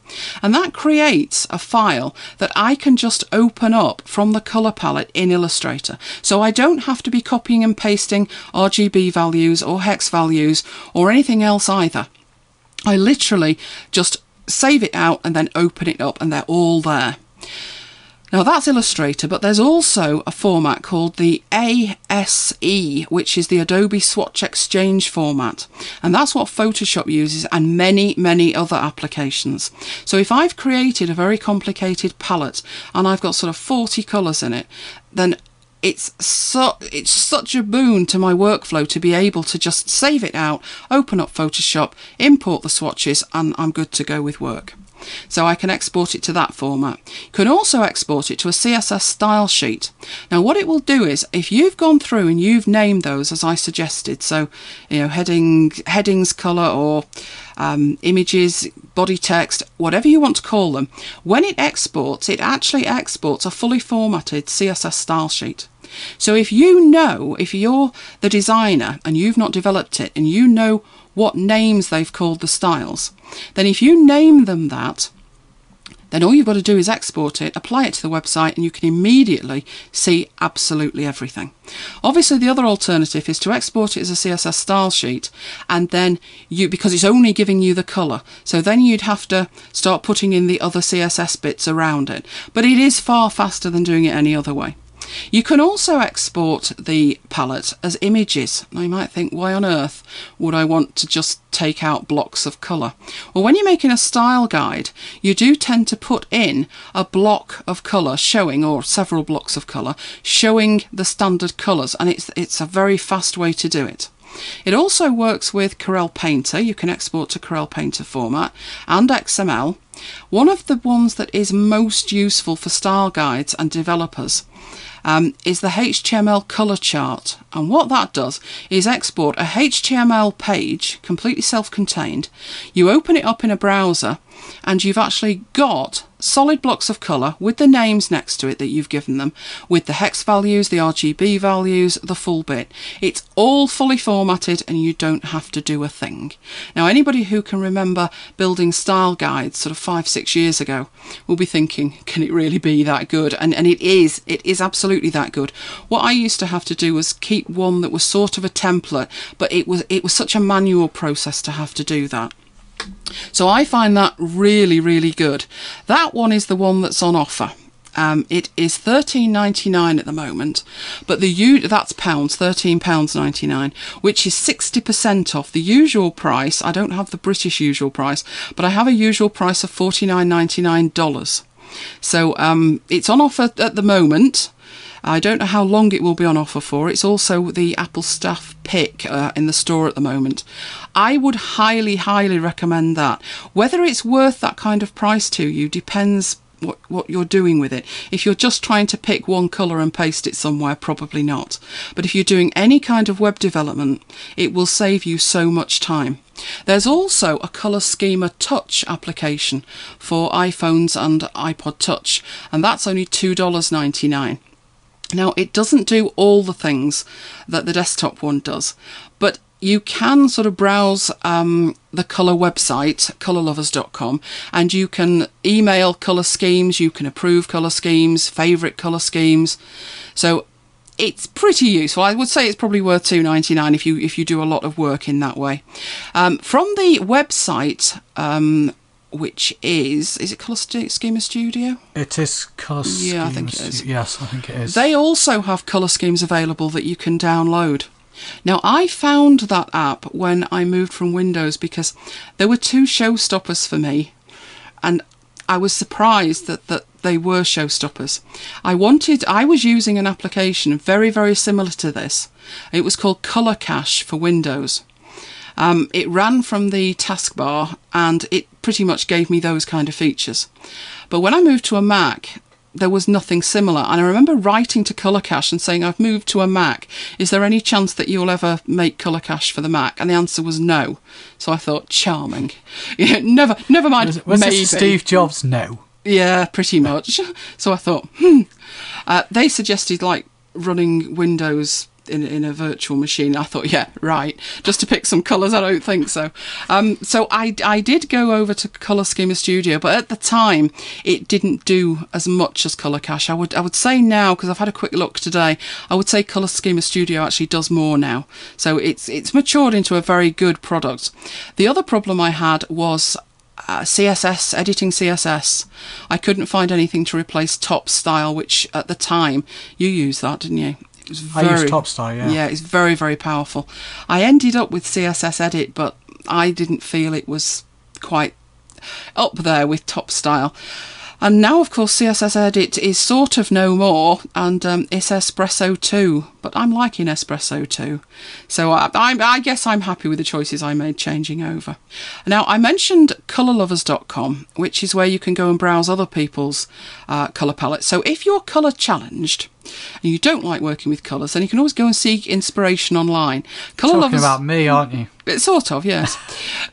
and that creates a file that i can just open up from the color palette in illustrator. So i don't have to be copying and pasting rgb values or hex values or anything else either I literally just save it out and then open it up and they're all there. Now that's Illustrator, but there's also a format called the ASE, which is the Adobe Swatch Exchange format. And that's what Photoshop uses and many, many other applications. So if I've created a very complicated palette and I've got sort of 40 colours in it, then it's so it's such a boon to my workflow to be able to just save it out, open up Photoshop, import the swatches, and I'm good to go with work. So I can export it to that format. You can also export it to a CSS style sheet. Now what it will do is if you've gone through and you've named those as I suggested, so you know heading headings color or um, images, body text, whatever you want to call them, when it exports, it actually exports a fully formatted CSS style sheet. So if you know, if you're the designer and you've not developed it and you know what names they've called the styles, then if you name them that, then all you've got to do is export it, apply it to the website, and you can immediately see absolutely everything. Obviously, the other alternative is to export it as a CSS style sheet, and then you, because it's only giving you the colour, so then you'd have to start putting in the other CSS bits around it. But it is far faster than doing it any other way. You can also export the palette as images. Now you might think, why on earth would I want to just take out blocks of colour? Well, when you're making a style guide, you do tend to put in a block of colour showing, or several blocks of colour, showing the standard colours, and it's, it's a very fast way to do it. It also works with Corel Painter. You can export to Corel Painter format and XML. One of the ones that is most useful for style guides and developers um, is the HTML color chart. And what that does is export a HTML page, completely self contained. You open it up in a browser, and you've actually got solid blocks of colour with the names next to it that you've given them, with the hex values, the RGB values, the full bit. It's all fully formatted and you don't have to do a thing. Now, anybody who can remember building style guides sort of five, six years ago will be thinking, can it really be that good? And, and it is, it is absolutely that good. What I used to have to do was keep one that was sort of a template, but it was, it was such a manual process to have to do that. So I find that really, really good. That one is the one that's on offer. Um, it is thirteen ninety nine at the moment, but the u- that's pounds thirteen pounds ninety nine, which is sixty percent off the usual price. I don't have the British usual price, but I have a usual price of forty nine ninety nine dollars. So um, it's on offer at the moment. I don't know how long it will be on offer for. It's also the Apple Staff Pick uh, in the store at the moment. I would highly, highly recommend that. Whether it's worth that kind of price to you depends what, what you're doing with it. If you're just trying to pick one colour and paste it somewhere, probably not. But if you're doing any kind of web development, it will save you so much time. There's also a ColorSchemer Touch application for iPhones and iPod Touch, and that's only $2.99. Now, it doesn't do all the things that the desktop one does, but you can sort of browse um, the colour website, colourlovers.com, and you can email colour schemes, you can approve colour schemes, favourite colour schemes. So it's pretty useful. I would say it's probably worth two ninety nine if you if you do a lot of work in that way. Um, from the website, um, which is is it ColorSchemer Studio? It is ColorSchemer. Yeah, I think it is. Yes, I think it is. They also have color schemes available that you can download. Now, I found that app when I moved from Windows because there were two showstoppers for me, and I was surprised that, that they were showstoppers. I wanted, I was using an application very, very similar to this. It was called Color Cache for Windows. Um, it ran from the taskbar and it pretty much gave me those kind of features. But when I moved to a Mac, there was nothing similar. And I remember writing to Color Cache and saying, I've moved to a Mac. Is there any chance that you'll ever make Color Cache for the Mac? And the answer was no. So I thought, charming. Yeah, never, never mind. was, was maybe. Steve Jobs? No. Yeah, pretty much. So I thought, hmm. Uh, they suggested like running Windows in, in a virtual machine. I thought, yeah, right. Just to pick some colours, I don't think so. Um, so I, I did go over to ColorSchemer Studio, but at the time it didn't do as much as Colour Cache. I would I would say now because I've had a quick look today. I would say ColorSchemer Studio actually does more now. So it's it's matured into a very good product. The other problem I had was uh, CSS, editing CSS. I couldn't find anything to replace TopStyle, which at the time you used that, didn't you? It was I use TopStyle, yeah. Yeah, it's very, very powerful. I ended up with CSSEdit, but I didn't feel it was quite up there with TopStyle. And now, of course, CSSEdit is sort of no more, and um, it's Espresso 2. But I'm liking Espresso too. So I, I, I guess I'm happy with the choices I made changing over. Now, I mentioned colourlovers.com, which is where you can go and browse other people's uh, colour palettes. So if you're colour challenged, and you don't like working with colours, then you can always go and seek inspiration online. Colour Talking Lovers, about me, aren't you? it sort of, yes.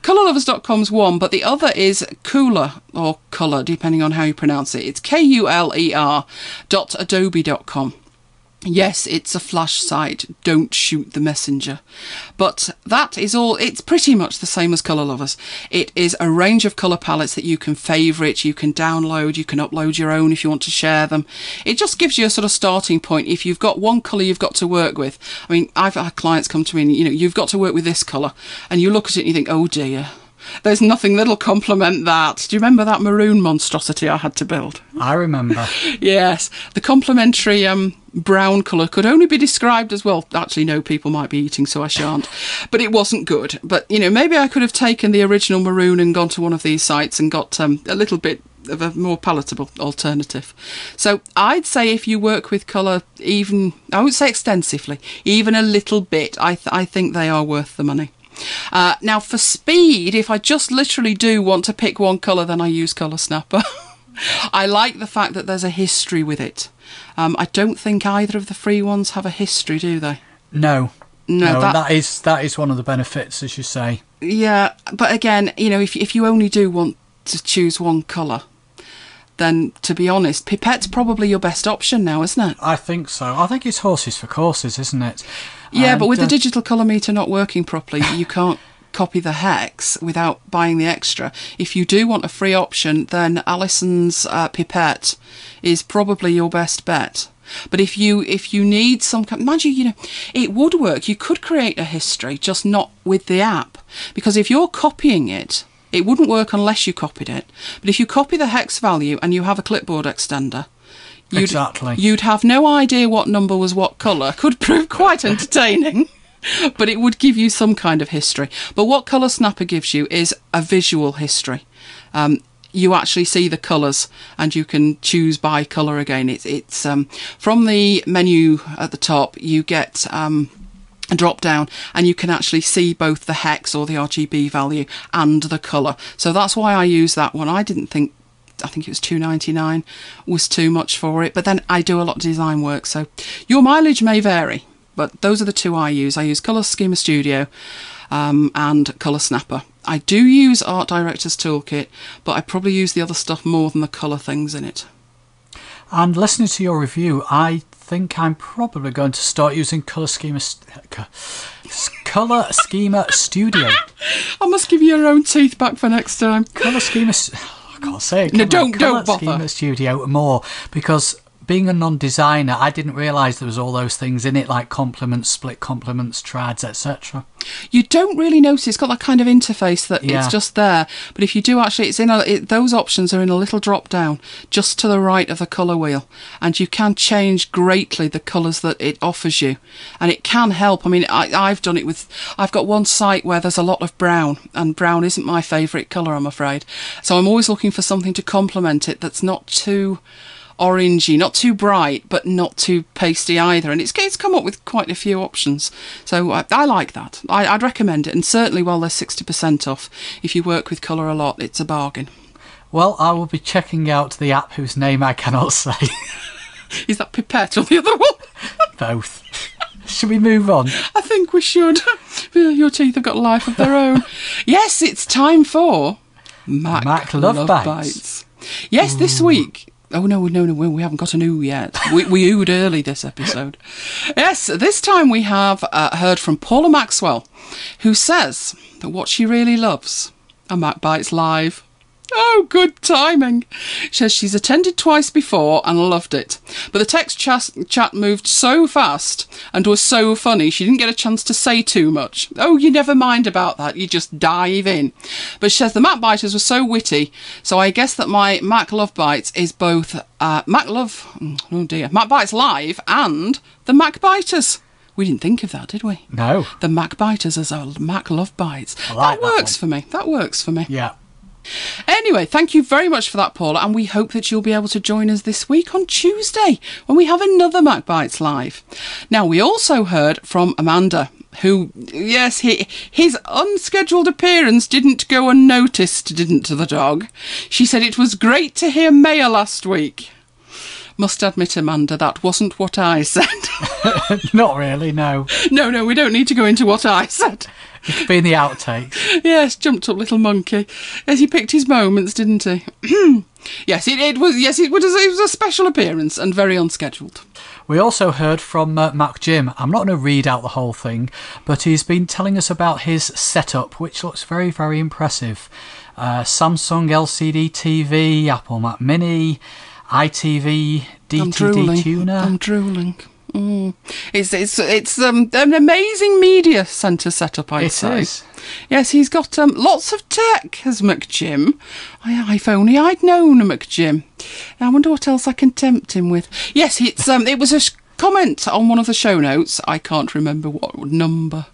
Colourlovers.com's one, but the other is Cooler or Colour, depending on how you pronounce it. It's K U L E R dot adobe.com. Yes, it's a flash site. Don't shoot the messenger. But that is all. It's pretty much the same as Colour Lovers. It is a range of colour palettes that you can favourite, you can download, you can upload your own if you want to share them. It just gives you a sort of starting point. If you've got one colour you've got to work with, I mean, I've had clients come to me and, you know, you've got to work with this colour, and you look at it and you think, oh dear. There's nothing that'll complement that. Do you remember that maroon monstrosity I had to build? I remember. Yes, the complementary um, brown colour could only be described as well. Actually, no, people might be eating, so I shan't. But it wasn't good. But you know, maybe I could have taken the original maroon and gone to one of these sites and got um, a little bit of a more palatable alternative. So I'd say if you work with colour, even I would say extensively, even a little bit, I th- I think they are worth the money. Uh, now for speed, if I just literally do want to pick one colour, then I use ColorSnapper. I like the fact that there's a history with it. Um, I don't think either of the free ones have a history, do they? No. No, No, that- that is that is one of the benefits, as you say. Yeah, but again, you know, if if you only do want to choose one colour, then to be honest, Pipette's probably your best option now, isn't it? I think so. I think it's horses for courses, isn't it? Yeah, but And, with the uh, digital colour meter not working properly, you can't copy the hex without buying the extra. If you do want a free option, then Allison's uh, Pipette is probably your best bet. But if you if you need some kind, mind you, you know, it would work. You could create a history, just not with the app, because if you're copying it, it wouldn't work unless you copied it. But if you copy the hex value and you have a clipboard extender, you'd, Exactly. you'd have no idea what number was what colour. Could prove quite entertaining. but it would give you some kind of history. But what ColorSnapper gives you is a visual history. Um, you actually see the colours and you can choose by colour again. It's, it's um, from the menu at the top, you get. Um, a drop down and you can actually see both the hex or the RGB value and the colour. So that's why I use that one. I didn't think I think it was two ninety nine was too much for it. But then I do a lot of design work, so your mileage may vary. But those are the two I use. I use ColorSchemer Studio um, and ColorSnapper. I do use Art Director's Toolkit, but I probably use the other stuff more than the colour things in it. And listening to your review, I think I'm probably going to start using ColorSchemer St- ColorSchemer Studio. I must give you your own teeth back for next time. ColorSchemer. I can't say it. No, can I? don't- don't Colour bother. Schema Studio more because being a non-designer, I didn't realise there was all those things in it, like complements, split complements, trads, etc. you don't really notice it's got that kind of interface that Yeah. it's just there but if you do actually it's in a it, those options are in a little drop down just to the right of the color wheel and you can change greatly the colors that it offers you and it can help i mean I, i've done it with i've got one site where there's a lot of brown and brown isn't my favorite color i'm afraid so i'm always looking for something to complement it that's not too orangey, not too bright, but not too pasty either. And it's, it's come up with quite a few options. So I, I like that. I, I'd recommend it. And certainly while they're 60% off, if you work with colour a lot, it's a bargain. Well, I will be checking out the app whose name I cannot say. Is that Pipette or the other one? Both. Should we move on? I think we should. Your teeth have got a life of their own. yes, it's time for Mac, Mac Love Bites. Yes, this week. Oh no, no, no, we haven't got an ooh yet. We, we oohed early this episode. Yes, this time we have uh, heard from Paula Maxwell, who says that what she really loves are MacBites Live. Oh, good timing. She says she's attended twice before and loved it. But the text chat, chat moved so fast and was so funny she didn't get a chance to say too much. Oh, you never mind about that. You just dive in. But she says the Mac Biters were so witty, so I guess that my Mac Love Bites is both uh, Mac Love, oh dear, MacBites Live and the Mac Biters. We didn't think of that, did we? No. The Mac Biters as a Mac Love Bites. Like that that works one. for me. That works for me. Yeah. Anyway, thank you very much for that, Paula, and we hope that you'll be able to join us this week on Tuesday when we have another MacBites Live. Now, we also heard from Amanda, who, yes, he, his unscheduled appearance didn't go unnoticed, didn't to the dog? She said it was great to hear Maya last week. Must admit, Amanda, that wasn't what I said. Not really, no. no, no, we don't need to go into what I said. It could be in the outtakes. Yes, jumped up little monkey. Yes, he picked his moments, didn't he? yes, it, it was. Yes, it was. It was a special appearance and very unscheduled. We also heard from uh, Mac Jim. I'm not going to read out the whole thing, but he's been telling us about his setup, which looks very, very impressive. Uh, Samsung LCD TV, Apple Mac Mini, ITV. DTD tuner. I'm drooling. Mm. It's it's it's um, an amazing media centre setup. I'd It say. is. Yes, he's got um, lots of tech, has McJim. I, if only I'd known McJim. I wonder what else I can tempt him with. Yes, it's um, it was a comment on one of the show notes. I can't remember what number.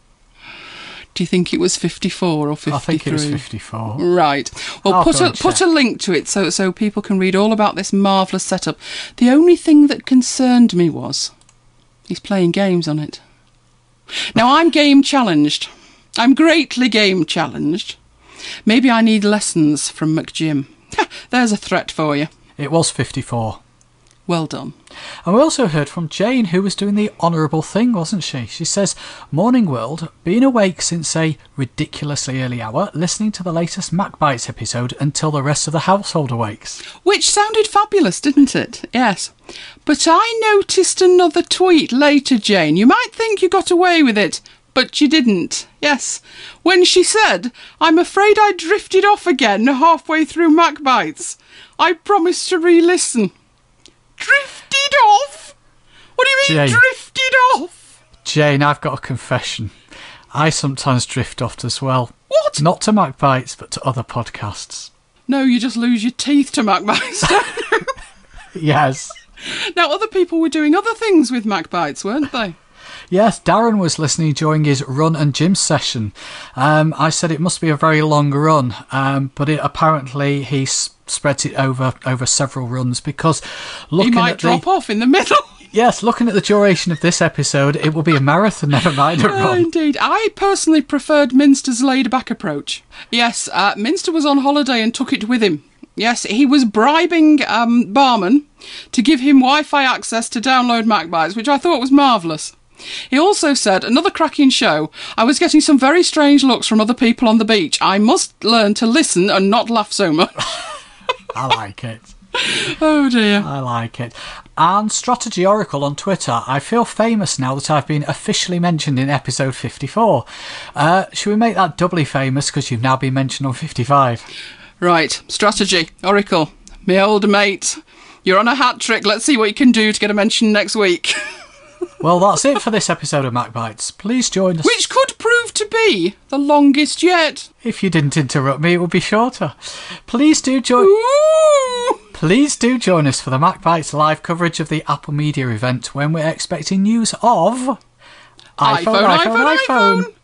Do you think it was 54 or 53? I think it was 54. Right. Well, I'll put a put a link to it so so people can read all about this marvelous setup. The only thing that concerned me was he's playing games on it. Now I'm game challenged. I'm greatly game challenged. Maybe I need lessons from McJim. There's a threat for you. It was 54. Well done. And we also heard from Jane, who was doing the honourable thing, wasn't she? She says, Morning world, been awake since a ridiculously early hour, listening to the latest MacBites episode until the rest of the household awakes. Which sounded fabulous, didn't it? Yes. But I noticed another tweet later, Jane. You might think you got away with it, but you didn't. Yes. When she said, I'm afraid I drifted off again halfway through MacBites. I promised to re listen. Drifted off? What do you mean, Jane. drifted off? Jane, I've got a confession. I sometimes drift off as well. What? Not to MacBites, but to other podcasts. No, you just lose your teeth to MacBites. Yes. now, other people were doing other things with MacBites, weren't they? Yes, Darren was listening during his run and gym session. Um, I said it must be a very long run, um, but it, apparently he s- spreads it over over several runs because He might at drop the off in the middle. yes, looking at the duration of this episode, it will be a marathon, never mind a Oh, run. indeed. I personally preferred Minster's laid back approach. Yes, uh, Minster was on holiday and took it with him. Yes, he was bribing um, Barman to give him Wi Fi access to download MacBites, which I thought was marvellous. He also said, another cracking show. I was getting some very strange looks from other people on the beach. I must learn to listen and not laugh so much. I like it. oh dear. I like it. And Strategy Oracle on Twitter. I feel famous now that I've been officially mentioned in episode 54. Uh, should we make that doubly famous because you've now been mentioned on 55? Right, strategy. Oracle, my old mate. You're on a hat trick. Let's see what you can do to get a mention next week. Well, that's it for this episode of MacBites. Please join us. Which could prove to be the longest yet. If you didn't interrupt me, it would be shorter. Please do join. Ooh! Please do join us for the MacBites live coverage of the Apple Media event when we're expecting news of iPhone, iPhone, iPhone.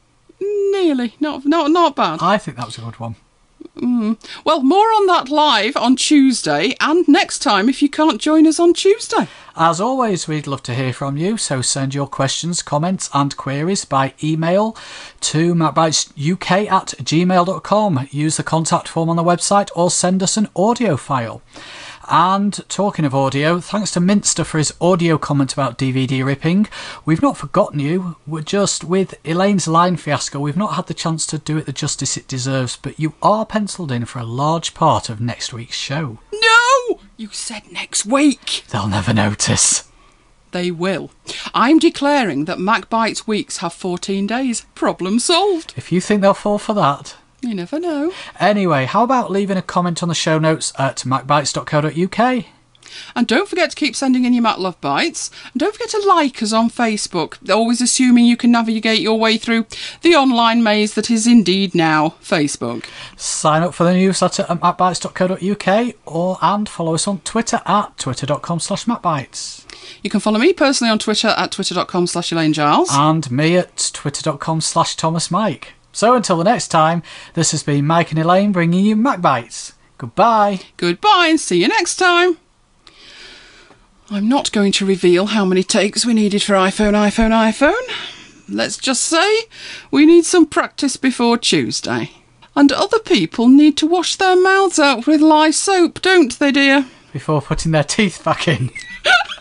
Nearly. Not, not, not bad. I think that was a good one. Mm. Well, more on that live on Tuesday and next time if you can't join us on Tuesday. As always, we'd love to hear from you, so send your questions, comments, and queries by email to macbitesuk at gmail.com. Use the contact form on the website or send us an audio file. And talking of audio, thanks to Minster for his audio comment about DVD ripping. We've not forgotten you. We're just with Elaine's Lion fiasco. We've not had the chance to do it the justice it deserves, but you are penciled in for a large part of next week's show. No! You said next week. They'll never notice. They will. I'm declaring that MacBites weeks have 14 days. Problem solved. If you think they'll fall for that, You never know. Anyway, how about leaving a comment on the show notes at macbites.co.uk? And don't forget to keep sending in your Mac Love Bites. And don't forget to like us on Facebook, always assuming you can navigate your way through the online maze that is indeed now Facebook. Sign up for the newsletter at macbites.co.uk or and follow us on Twitter at twitter.com slash macbites You can follow me personally on Twitter at twitter.com slash Elaine Giles. and me at twitter.com slash Thomas Mike. So until the next time, this has been Mike and Elaine bringing you MacBites. Goodbye. Goodbye and see you next time. I'm not going to reveal how many takes we needed for iPhone, iPhone, iPhone. Let's just say we need some practice before Tuesday. And other people need to wash their mouths out with lye soap, don't they, dear? Before putting their teeth back in.